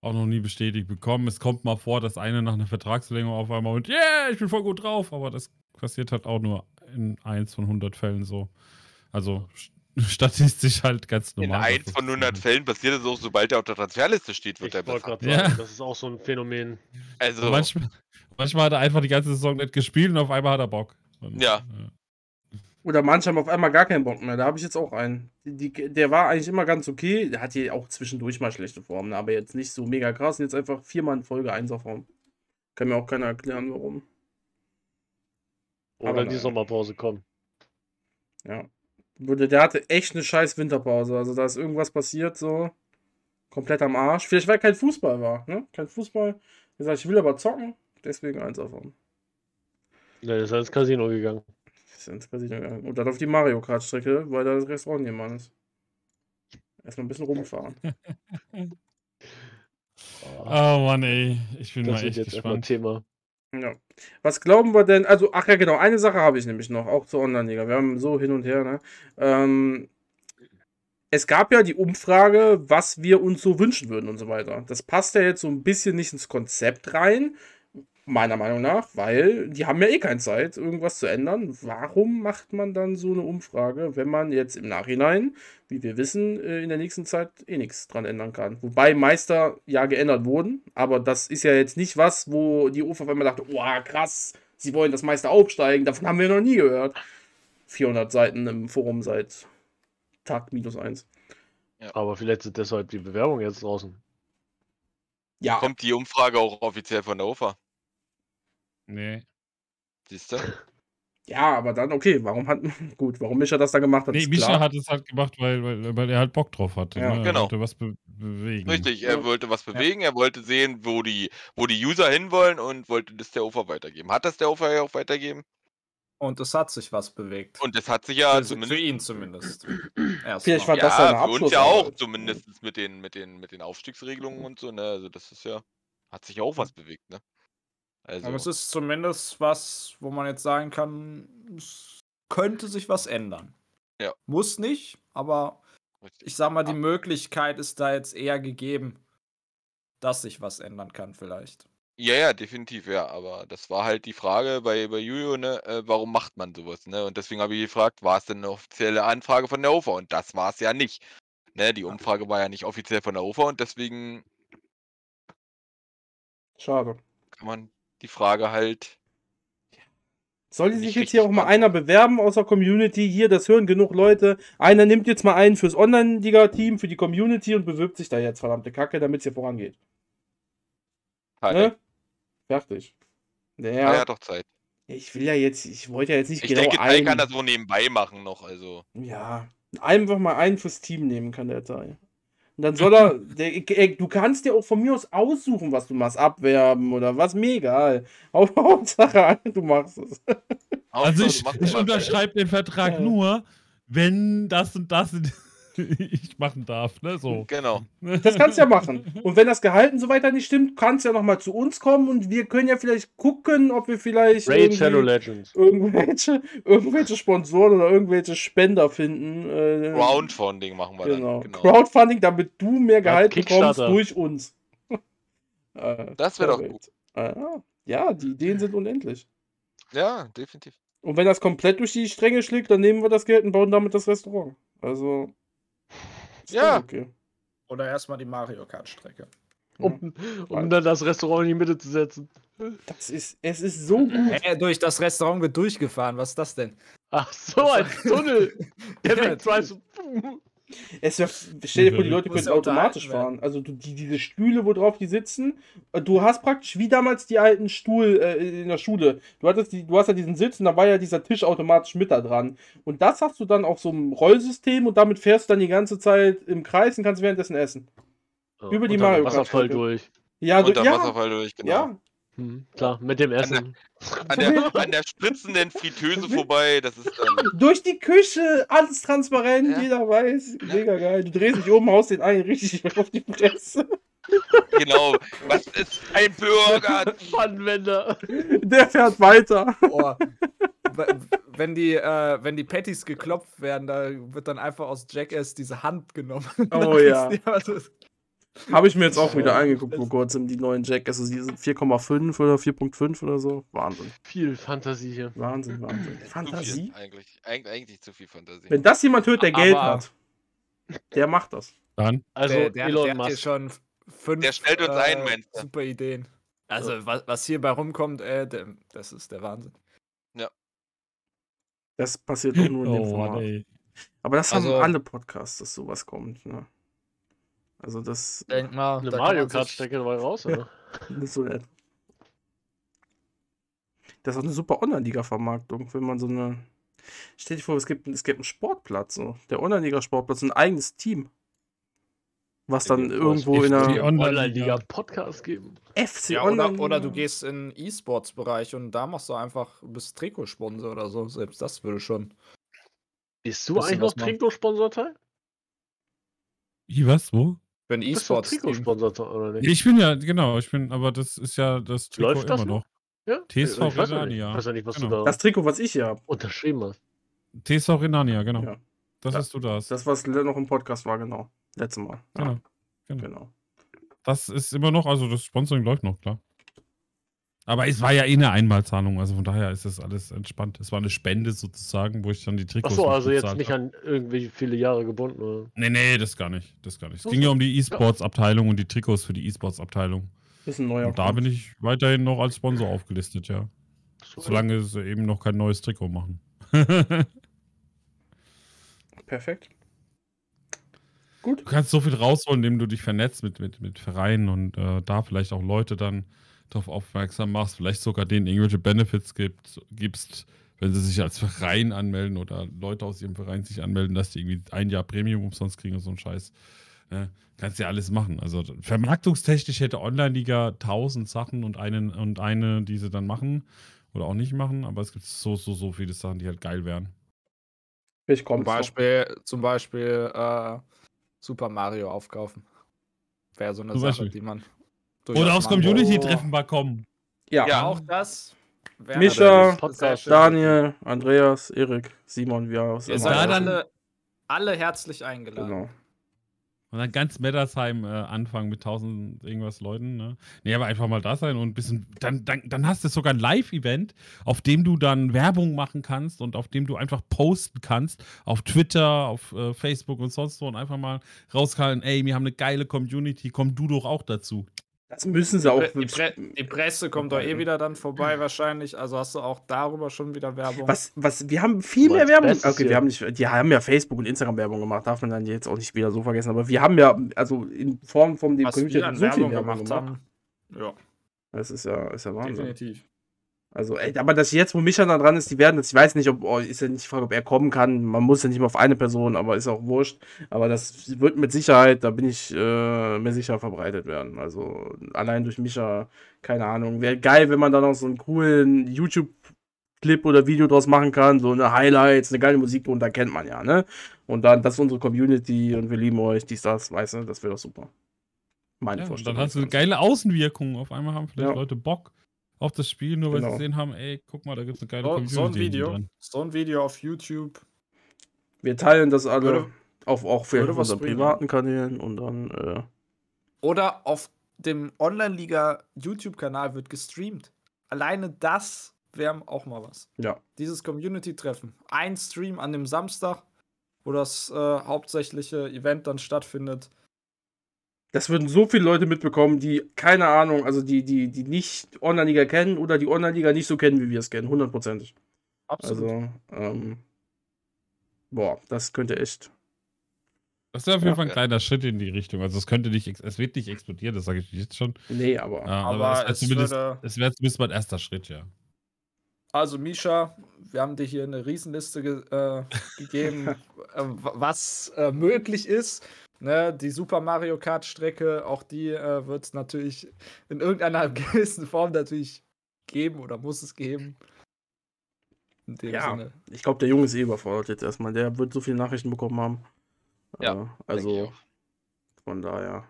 auch noch nie bestätigt bekommen. Es kommt mal vor, dass einer nach einer Vertragsverlängerung auf einmal und yeah, ich bin voll gut drauf, aber das passiert halt auch nur in 1 von 100 Fällen so. Also statistisch halt ganz In normal. 1 von 100 Fällen passiert es auch, sobald er auf der Transferliste steht, wird Ich er gerade Ja. sagen, das ist auch so ein Phänomen. Also, Manchmal, manchmal hat er einfach die ganze Saison nicht gespielt und auf einmal hat er Bock. Und, Ja. äh, Oder manche haben auf einmal gar keinen Bock mehr. Da habe ich jetzt auch einen. Die, die, der war eigentlich immer ganz okay. Der hat hier auch zwischendurch mal schlechte Formen, aber jetzt nicht so mega krass. Und jetzt einfach viermal in Folge Einserform. Kann mir auch keiner erklären, warum. Oder Aber die. Sommerpause kommen. Ja. Der hatte echt eine scheiß Winterpause. Also da ist irgendwas passiert, so. Komplett am Arsch. Vielleicht weil kein Fußball war, ne? Kein Fußball. Er sagt, ich will aber zocken. Deswegen Einserform. Der ist ins Casino gegangen. Ist ins Casino gegangen. Und dann auf die Mario Kart Strecke, weil da das Restaurant nebenan ist. Erstmal ein bisschen rumfahren. Oh Mann, ey. Ich bin das mal echt jetzt gespannt. Thema. Ja. Was glauben wir denn? Also, ach ja, genau, eine Sache habe ich nämlich noch, auch zur Online-Liga. Wir haben so hin und her, ne? Ähm, es gab ja die Umfrage, was wir uns so wünschen würden und so weiter. Das passt ja jetzt so ein bisschen nicht ins Konzept rein, meiner Meinung nach, weil die haben ja eh keine Zeit, irgendwas zu ändern. Warum macht man dann so eine Umfrage, wenn man jetzt im Nachhinein, wie wir wissen, äh, in der nächsten Zeit eh nichts dran ändern kann? Wobei Meister ja geändert wurden, aber das ist ja jetzt nicht was, wo die UFA auf einmal dachte, oh krass, sie wollen das Meister aufsteigen, davon haben wir noch nie gehört. 400 Seiten im Forum seit Tag minus 1. Aber vielleicht sind deshalb die Bewerbungen jetzt draußen. Ja, kommt die Umfrage auch offiziell von der UFA. Nee. Siehst du? ja, aber dann, okay, warum hat, gut, warum Mischa das dann gemacht hat, Nee, ist Mischa klar. hat es halt gemacht, weil, weil, weil er halt Bock drauf hatte. Ja, ne? Er genau. wollte was be bewegen. Richtig, Ja. er wollte was bewegen, er wollte sehen, wo die, wo die User hinwollen und wollte das der UFA weitergeben. Hat das der UFA ja auch weitergeben? Und es hat sich was bewegt. Und das hat sich ja für, für zumindest. ihn zumindest. Vielleicht war das seine Ja, für uns ja auch, zumindest mit den, mit den, mit den Aufstiegsregelungen und so, ne? Also das ist ja, hat sich ja auch was bewegt, ne? Also, Aber es ist zumindest was, wo man jetzt sagen kann, es könnte sich was ändern. Ja. Muss nicht, aber ich sag mal, die. Möglichkeit ist da jetzt eher gegeben, dass sich was ändern kann, vielleicht. Ja, ja, definitiv, ja. Aber das war halt die Frage bei, bei Julio, ne, äh, warum macht man sowas, ne? Und deswegen habe ich gefragt, war es denn eine offizielle Anfrage von der UFA? Und das war es ja nicht. ne, die Umfrage war ja nicht offiziell von der UFA und deswegen Schade. kann man die Frage halt. Soll sich jetzt hier auch mal einer bewerben aus der Community? Hier, das hören genug Leute. Einer nimmt jetzt mal einen fürs Online-Liga-Team, für die Community und bewirbt sich da jetzt, verdammte Kacke, damit es hier vorangeht. Halt, Ne? Fertig. Er Naja, hat doch Zeit. ich will ja jetzt, ich wollte ja jetzt nicht Ich genau denke, Tai einen. kann das so nebenbei machen noch. Also. Ja, einfach mal einen fürs Team nehmen kann der Tai. Und dann soll er, der, ey, du kannst dir auch von mir aus aussuchen, was du machst, abwerben oder was, mir egal. Hau- Hauptsache, du machst es. Also ich, ich unterschreibe den Vertrag Ja. nur, wenn das und das ich machen darf, ne? So. Genau. Das kannst du ja machen. Und wenn das Gehalt und so weiter nicht stimmt, kannst du ja nochmal zu uns kommen und wir können ja vielleicht gucken, ob wir vielleicht Raid Shadow Legends. irgendwelche, irgendwelche Sponsoren oder irgendwelche Spender finden. Äh, Crowdfunding machen wir Genau. dann. Genau. Crowdfunding, damit du mehr Gehalt bekommst Kickstarter. durch uns. Äh, Das wäre doch perfekt. Äh, ja, die Ideen sind unendlich. Ja, definitiv. Und wenn das komplett durch die Stränge schlägt, dann nehmen wir das Geld und bauen damit das Restaurant. Also. Ist Ja. Okay. Oder erstmal die Mario Kart-Strecke. Um, um dann das Restaurant in die Mitte zu setzen. Das ist, es ist so gut. Äh, durch das Restaurant wird durchgefahren. Was ist das denn? Ach so, ein Tunnel. Der Ja, Weg. Es wär, stell dir vor, die Leute ja automatisch fahren. Also du, die, diese Stühle, wo drauf die sitzen, äh, du hast praktisch wie damals die alten Stuhl äh, in der Schule. Du hattest die, du hast ja diesen Sitz und da war ja dieser Tisch automatisch mit da dran. Und das hast du dann auf so einem Rollsystem und damit fährst du dann die ganze Zeit im Kreis und kannst währenddessen essen. Über die Mario Wasserfall Kart-Strecke. durch. Ja, Und du, der ja, Wasserfall durch, genau. ja. Hm, klar, mit dem Essen. An, der, an der spritzenden Fritteuse vorbei, das ist dann. Durch die Küche, alles transparent, Ja. jeder weiß. Mega geil. Du drehst dich oben, haust den einen richtig auf die Fresse. Genau. Was ist ein Bürger? Pfannenwender. Der fährt weiter. Oh. Wenn die, äh, wenn die Patties geklopft werden, da wird dann einfach aus Jackass diese Hand genommen. Oh ja. also, Habe ich mir jetzt auch wieder angeguckt vor kurzem, die neuen Jack. Also die sind 4,5 oder 4,5 oder so. Wahnsinn. Viel Fantasie hier. Wahnsinn, Wahnsinn. Fantasie. eigentlich. Eig eigentlich zu viel Fantasie. Wenn das jemand hört, der Geld Aber- hat, der macht das. Dann. Also der, der, Elon der hat hier Musk. schon fünf Der stellt uns ein, meinst du? super Ideen. Also, was, was hierbei rumkommt, äh, der, das ist der Wahnsinn. Das passiert auch nur in dem Oh, Mann, Format. ey. Aber das Also- haben alle Podcasts, dass sowas kommt. Ne? Also das Denk mal, Eine Mario Kart Strecke dabei raus, oder? das ist so nett. Das ist auch eine super Online-Liga-Vermarktung, wenn man so eine. Stell dir vor, es gibt, es gibt einen Sportplatz, so. der Online-Liga-Sportplatz, ein eigenes Team. Was dann irgendwo in der Online- Online-Liga Podcast geben. FC Ja, Online. oder, oder du gehst in den E-Sports-Bereich und da machst du einfach, bist Trikotsponsor oder so. Selbst das würde schon. Bist du eigentlich noch was machen. Trikotsponsor-Teil? Wie, was, wo? Für ein E-Sports. Trikotsponsor oder nicht? Ich bin ja, genau, ich bin, aber das ist ja das Trikot Läuft das immer noch? noch. Ja? TSV ich weiß ja nicht. Renania. Weiß ja nicht, was Genau. du da das Trikot, was ich hier habe. unterschrieben hast. TSV Renania, genau. Ja. Das Ja. hast du das. Das, was noch im Podcast war, genau. Letztes Mal. Ja, Genau. genau. genau. Das ist immer noch, also das Sponsoring läuft noch, klar. Aber es war ja eh eine Einmalzahlung, also von daher ist das alles entspannt. Es war eine Spende sozusagen, wo ich dann die Trikots Achso, also jetzt nicht hab. an irgendwie viele Jahre gebunden, oder? Nee, nee, das gar nicht. Das gar nicht. Es ging ja um die E-Sports-Abteilung und die Trikots für die E-Sports-Abteilung. Ist ein neuer. Und da bin ich weiterhin noch als Sponsor aufgelistet, ja. So, Solange sie eben noch kein neues Trikot machen. Perfekt. Du kannst so viel rausholen, indem du dich vernetzt mit, mit, mit Vereinen und äh, da vielleicht auch Leute dann darauf aufmerksam machst, vielleicht sogar denen irgendwelche Benefits gibt, gibst, wenn sie sich als Verein anmelden oder Leute aus ihrem Verein sich anmelden, dass die irgendwie ein Jahr Premium umsonst kriegen und so ein Scheiß. Ne? Kannst ja alles machen. Also vermarktungstechnisch hätte Online-Liga tausend Sachen und, einen, und eine, die sie dann machen oder auch nicht machen, aber es gibt so, so, so viele Sachen, die halt geil wären. Ich Zum komme. Beispiel, zum Beispiel äh, Super Mario aufkaufen. Wäre so eine Zum Sache, Beispiel. die man. Oder aufs. Community-Treffen mal kommen. Ja. Ja. Auch das. Podcast, sehr schön. Daniel, Andreas, Erik, Simon, wir aus Ihr seid alle, alle herzlich eingeladen. Genau. Und dann ganz Meddersheim äh, anfangen mit 1000 irgendwas Leuten. Ne? Nee, aber einfach mal da sein und ein bisschen. Dann, dann, dann hast du sogar ein Live-Event, auf dem du dann Werbung machen kannst und auf dem du einfach posten kannst. Auf Twitter, auf äh, Facebook und sonst wo und einfach mal rauskallen: ey, wir haben eine geile Community, komm du doch auch dazu. Das müssen sie auch. Die, Pre die Presse kommt doch eh wieder dann vorbei wahrscheinlich. Also hast du auch darüber schon wieder Werbung. Was, was, wir haben viel mehr Werbung. Presse, Okay, wir haben nicht, die haben ja Facebook und Instagram Werbung gemacht, darf man dann jetzt auch nicht wieder so vergessen. Aber wir haben ja, also in Form von dem was wir an Werbung gemacht haben. Ja, Das ist ja, ist ja Wahnsinn. definitiv. Also, ey, aber das jetzt, wo Micha da dran ist, die werden das, ich weiß nicht, ob, oh, ist ja nicht die Frage, ob er kommen kann. Man muss ja nicht mehr auf eine Person, aber ist auch wurscht. Aber das wird mit Sicherheit, da bin ich äh, mir sicher, verbreitet werden. Also, allein durch Micha, keine Ahnung. Wäre geil, wenn man da noch so einen coolen YouTube-Clip oder Video draus machen kann. So eine Highlights, eine geile Musik drunter, kennt man ja, ne? Und dann, das ist unsere Community und wir lieben euch, dies, das, weißt du, das wäre doch super. Meine Ja, und Vorstellung. dann hast du eine geile Außenwirkung. Auf einmal haben vielleicht Ja. Leute Bock auf das Spiel, nur weil Genau. sie gesehen haben, ey, guck mal, da gibt es eine geile So, Community. so ein Video, so ein Video auf YouTube. Wir teilen das alle Würde- auf, auch für unseren bringen. privaten Kanälen und dann, äh, Oder auf dem Online-Liga YouTube-Kanal wird gestreamt. Alleine das wäre auch mal was. ja. Dieses Community-Treffen. Ein Stream an dem Samstag, wo das äh, hauptsächliche Event dann stattfindet. Das würden so viele Leute mitbekommen, die, keine Ahnung, also die, die, die nicht Online-Liga kennen oder die Online-Liga nicht so kennen, wie wir es kennen, hundertprozentig. Absolut. Also, ähm, boah, das könnte echt. Das ist auf jeden Ja. Fall ein kleiner Schritt in die Richtung. Also es könnte nicht, es wird nicht explodieren, das sage ich jetzt schon. Nee, aber. Ja, aber es wäre es zumindest, würde. es wäre zumindest mein erster Schritt, ja. Also, Misha, wir haben dir hier eine Riesenliste ge äh, gegeben, äh, wa- was äh, möglich ist. Ne, die Super Mario Kart Strecke, auch die äh, wird es natürlich in irgendeiner gewissen Form natürlich geben oder muss es geben. In dem Ja. Sinne. Ich glaube, der Junge ist eh überfordert jetzt erstmal. Der wird so viele Nachrichten bekommen haben. Ja, Äh, Denke ich also, auch. von daher.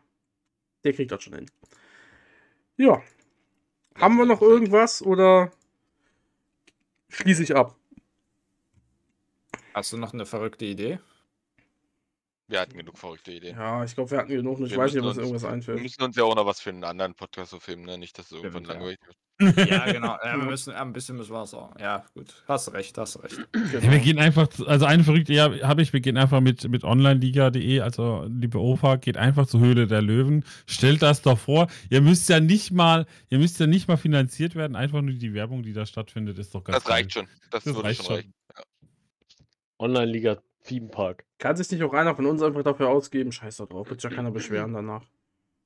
Der kriegt das schon hin. Ja. Haben wir noch irgendwas oder schließe ich ab? Hast du noch eine verrückte Idee? Wir hatten genug verrückte Ideen. Ja, ich glaube, wir hatten genug. Ich Wir weiß nicht, müssen was uns- irgendwas Wir einfällt. müssen uns ja auch noch was für einen anderen Podcast so filmen, ne? Nicht, dass es irgendwann ja. langweilig wird. Ja, genau. Ja, wir müssen, ja, ein bisschen müssen wir es auch. Ja, gut. Hast recht, hast recht. Ja, Genau. wir gehen einfach, zu- also eine verrückte Idee habe ich, wir gehen einfach mit, mit onlineliga.de, also liebe OFA, geht einfach zur Höhle der Löwen, stellt das doch vor. Ihr müsst ja nicht mal, ihr müsst ja nicht mal finanziert werden, einfach nur die Werbung, die da stattfindet, ist doch ganz Das reicht schon. Das, Das würde reicht schon schon. reichen. Online-Liga Theme Park. Kann sich nicht auch einer von uns einfach dafür ausgeben? Scheiß da drauf. Wird ja keiner beschweren danach.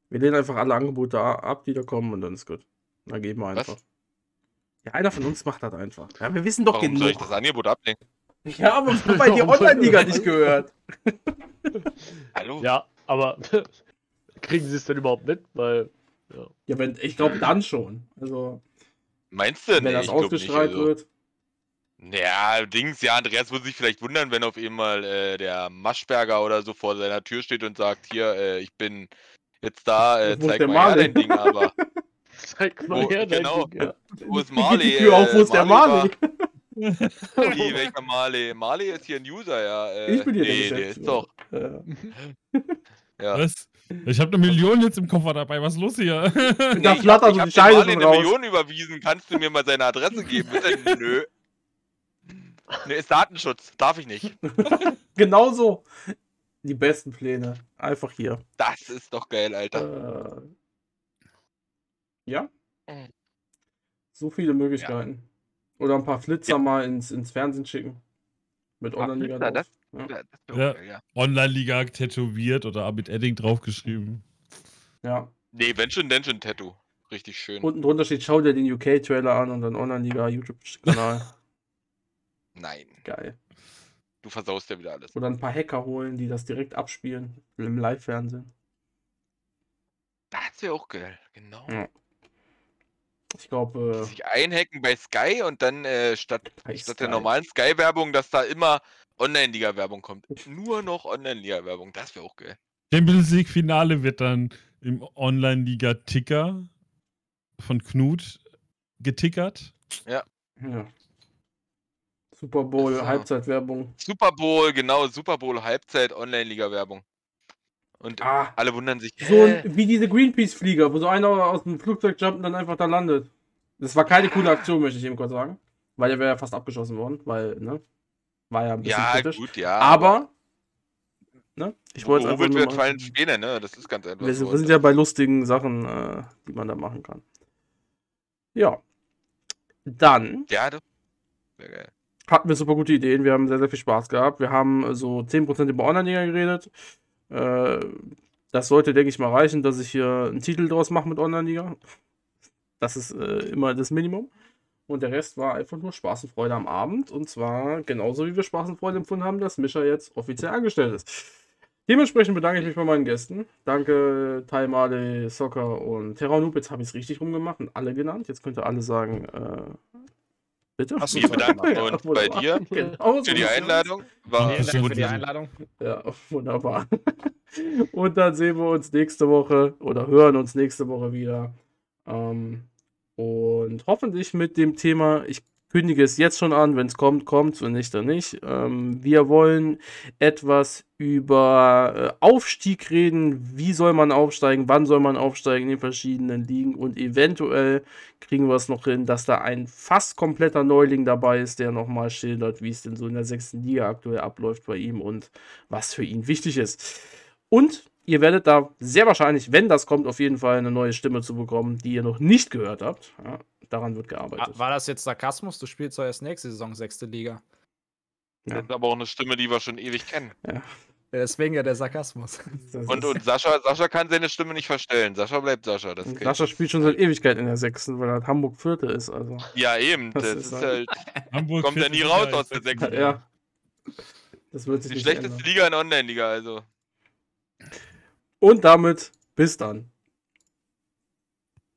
Wir lehnen einfach alle Angebote ab, die da kommen und dann ist gut. Dann geben wir Was? einfach. Ja, einer von uns macht das einfach. Ja, wir wissen doch Warum soll ich genug. das Angebot ablehnen? Ja, aber weil die Online-Liga nicht gehört. Hallo? Ja, aber kriegen sie es denn überhaupt mit? Weil, ja. Ja, wenn, ich glaube dann schon. Also, Meinst du? wenn Nee, das ich glaub nicht, ausgestrahlt also. wird. Ja, Dings, ja, Andreas würde sich vielleicht wundern, wenn auf einmal äh, der Maschberger oder so vor seiner Tür steht und sagt, hier, äh, ich bin jetzt da, äh, zeig der mal her dein Ding, aber Zeig mal Wo- her, dein genau. Ding, ja. wo ist Marley? die Tür auf, wo Äh, ist der Marley Wie, welcher Marley? Marley ist hier ein User, ja. Äh, Ich bin hier nee, der der ist doch. Ja. Was? Ich habe eine Million jetzt im Koffer dabei, was ist los hier? da Nee, ich flattert hab, so ich die hab dem Scheide Marley schon eine. Million überwiesen. Kannst du mir mal seine Adresse geben? Bitte? Nö. Ne, ist Datenschutz. Darf ich nicht. Genau so. Die besten Pläne. Einfach hier. Das ist doch geil, Alter. Äh, ja. Mhm. So viele Möglichkeiten. Oder ein paar Flitzer Ja. mal ins, ins Fernsehen schicken. Mit Online-Liga drauf. Ja, Ja. das Ja. geil, ja. Online-Liga tätowiert oder mit Edding draufgeschrieben. ja. Nee, wenn schon, denn schon Tattoo. Richtig schön. Unten drunter steht, schau dir den UK-Trailer an und dann Online-Liga YouTube-Kanal. Nein, Geil. du versaust ja wieder alles. Oder ein paar Hacker holen, die das direkt abspielen. Im Live-Fernsehen. Das wäre auch geil, genau. Ja. Ich glaube, Sich einhacken bei Sky und dann äh, statt, statt der normalen Sky-Werbung, dass da immer Online-Liga-Werbung kommt. Nur noch Online-Liga-Werbung. Das wäre auch geil. Champions League-Finale wird dann im Online-Liga-Ticker von Knut getickert. ja. Super Bowl, Das war- Halbzeitwerbung. Super Bowl, genau, Super Bowl Halbzeit Online-Liga-Werbung. Und Ah, alle wundern sich. so ein, wie diese Greenpeace-Flieger, wo so einer aus dem Flugzeug jumpt und dann einfach da landet. Das war keine coole Aktion, möchte ich eben kurz sagen. Weil der wäre ja fast abgeschossen worden, weil, ne? War ja ein bisschen ja, kritisch. gut, ja. Aber, ne? Ich wollte wo einfach nur wird mal- fallen Späne, ne? Das ist ganz einfach. Wir sind, so. wir sind ja bei lustigen Sachen, äh, die man da machen kann. Ja. Dann ja, du. Sehr geil. Hatten wir super gute Ideen. Wir haben sehr, sehr viel Spaß gehabt. Wir haben äh, so 10% über Online-Liga geredet. Äh, das sollte, denke ich mal, reichen, dass ich hier einen Titel draus mache mit Online-Liga. Das ist äh, immer das Minimum. Und der Rest war einfach nur Spaß und Freude am Abend. Und zwar genauso wie wir Spaß und Freude empfunden haben, dass Mischa jetzt offiziell angestellt ist. Dementsprechend bedanke ich mich bei meinen Gästen. Danke, Taimale, Soccer und Terranoob. Jetzt habe ich es richtig rumgemacht und alle genannt. Jetzt könnt ihr alle sagen, äh, bitte. Hast du Wir so bedanken gemacht. uns bei dir Genau so für die. Einladung. War Dank für die. Einladung. Ja, wunderbar. Und dann sehen wir uns nächste Woche oder hören uns nächste Woche wieder. Ähm, und hoffentlich mit dem Thema, ich kündige es jetzt schon an, wenn es kommt, kommt wenn nicht, dann nicht. Ähm, wir wollen etwas über äh, Aufstieg reden. Wie soll man aufsteigen? Wann soll man aufsteigen in den verschiedenen Ligen? Und eventuell kriegen wir es noch hin, dass da ein fast kompletter Neuling dabei ist, der nochmal schildert, wie es denn so in der sechsten Liga aktuell abläuft bei ihm und was für ihn wichtig ist. Und ihr werdet da sehr wahrscheinlich, wenn das kommt, auf jeden Fall eine neue Stimme zu bekommen, die ihr noch nicht gehört habt. Ja, daran wird War, gearbeitet. war das jetzt Sarkasmus? Du spielst doch erst nächste Saison sechste Liga. Ja. Das ist aber auch eine Stimme, die wir schon ewig kennen. Ja, Deswegen ja der Sarkasmus. Und, und Sascha, Sascha kann seine Stimme nicht verstellen. Sascha bleibt Sascha. Sascha spielt schon seit Ewigkeit in der sechsten, weil er halt Hamburg Vierte ist. Also. Ja, eben. Das Das, ist ist halt- halt. Hamburg Kommt ja nie raus aus der sechste sechsten. Liga. Ja. Das wird sich Die nicht schlechteste ändern. Liga in Online-Liga, also. Und damit bis dann.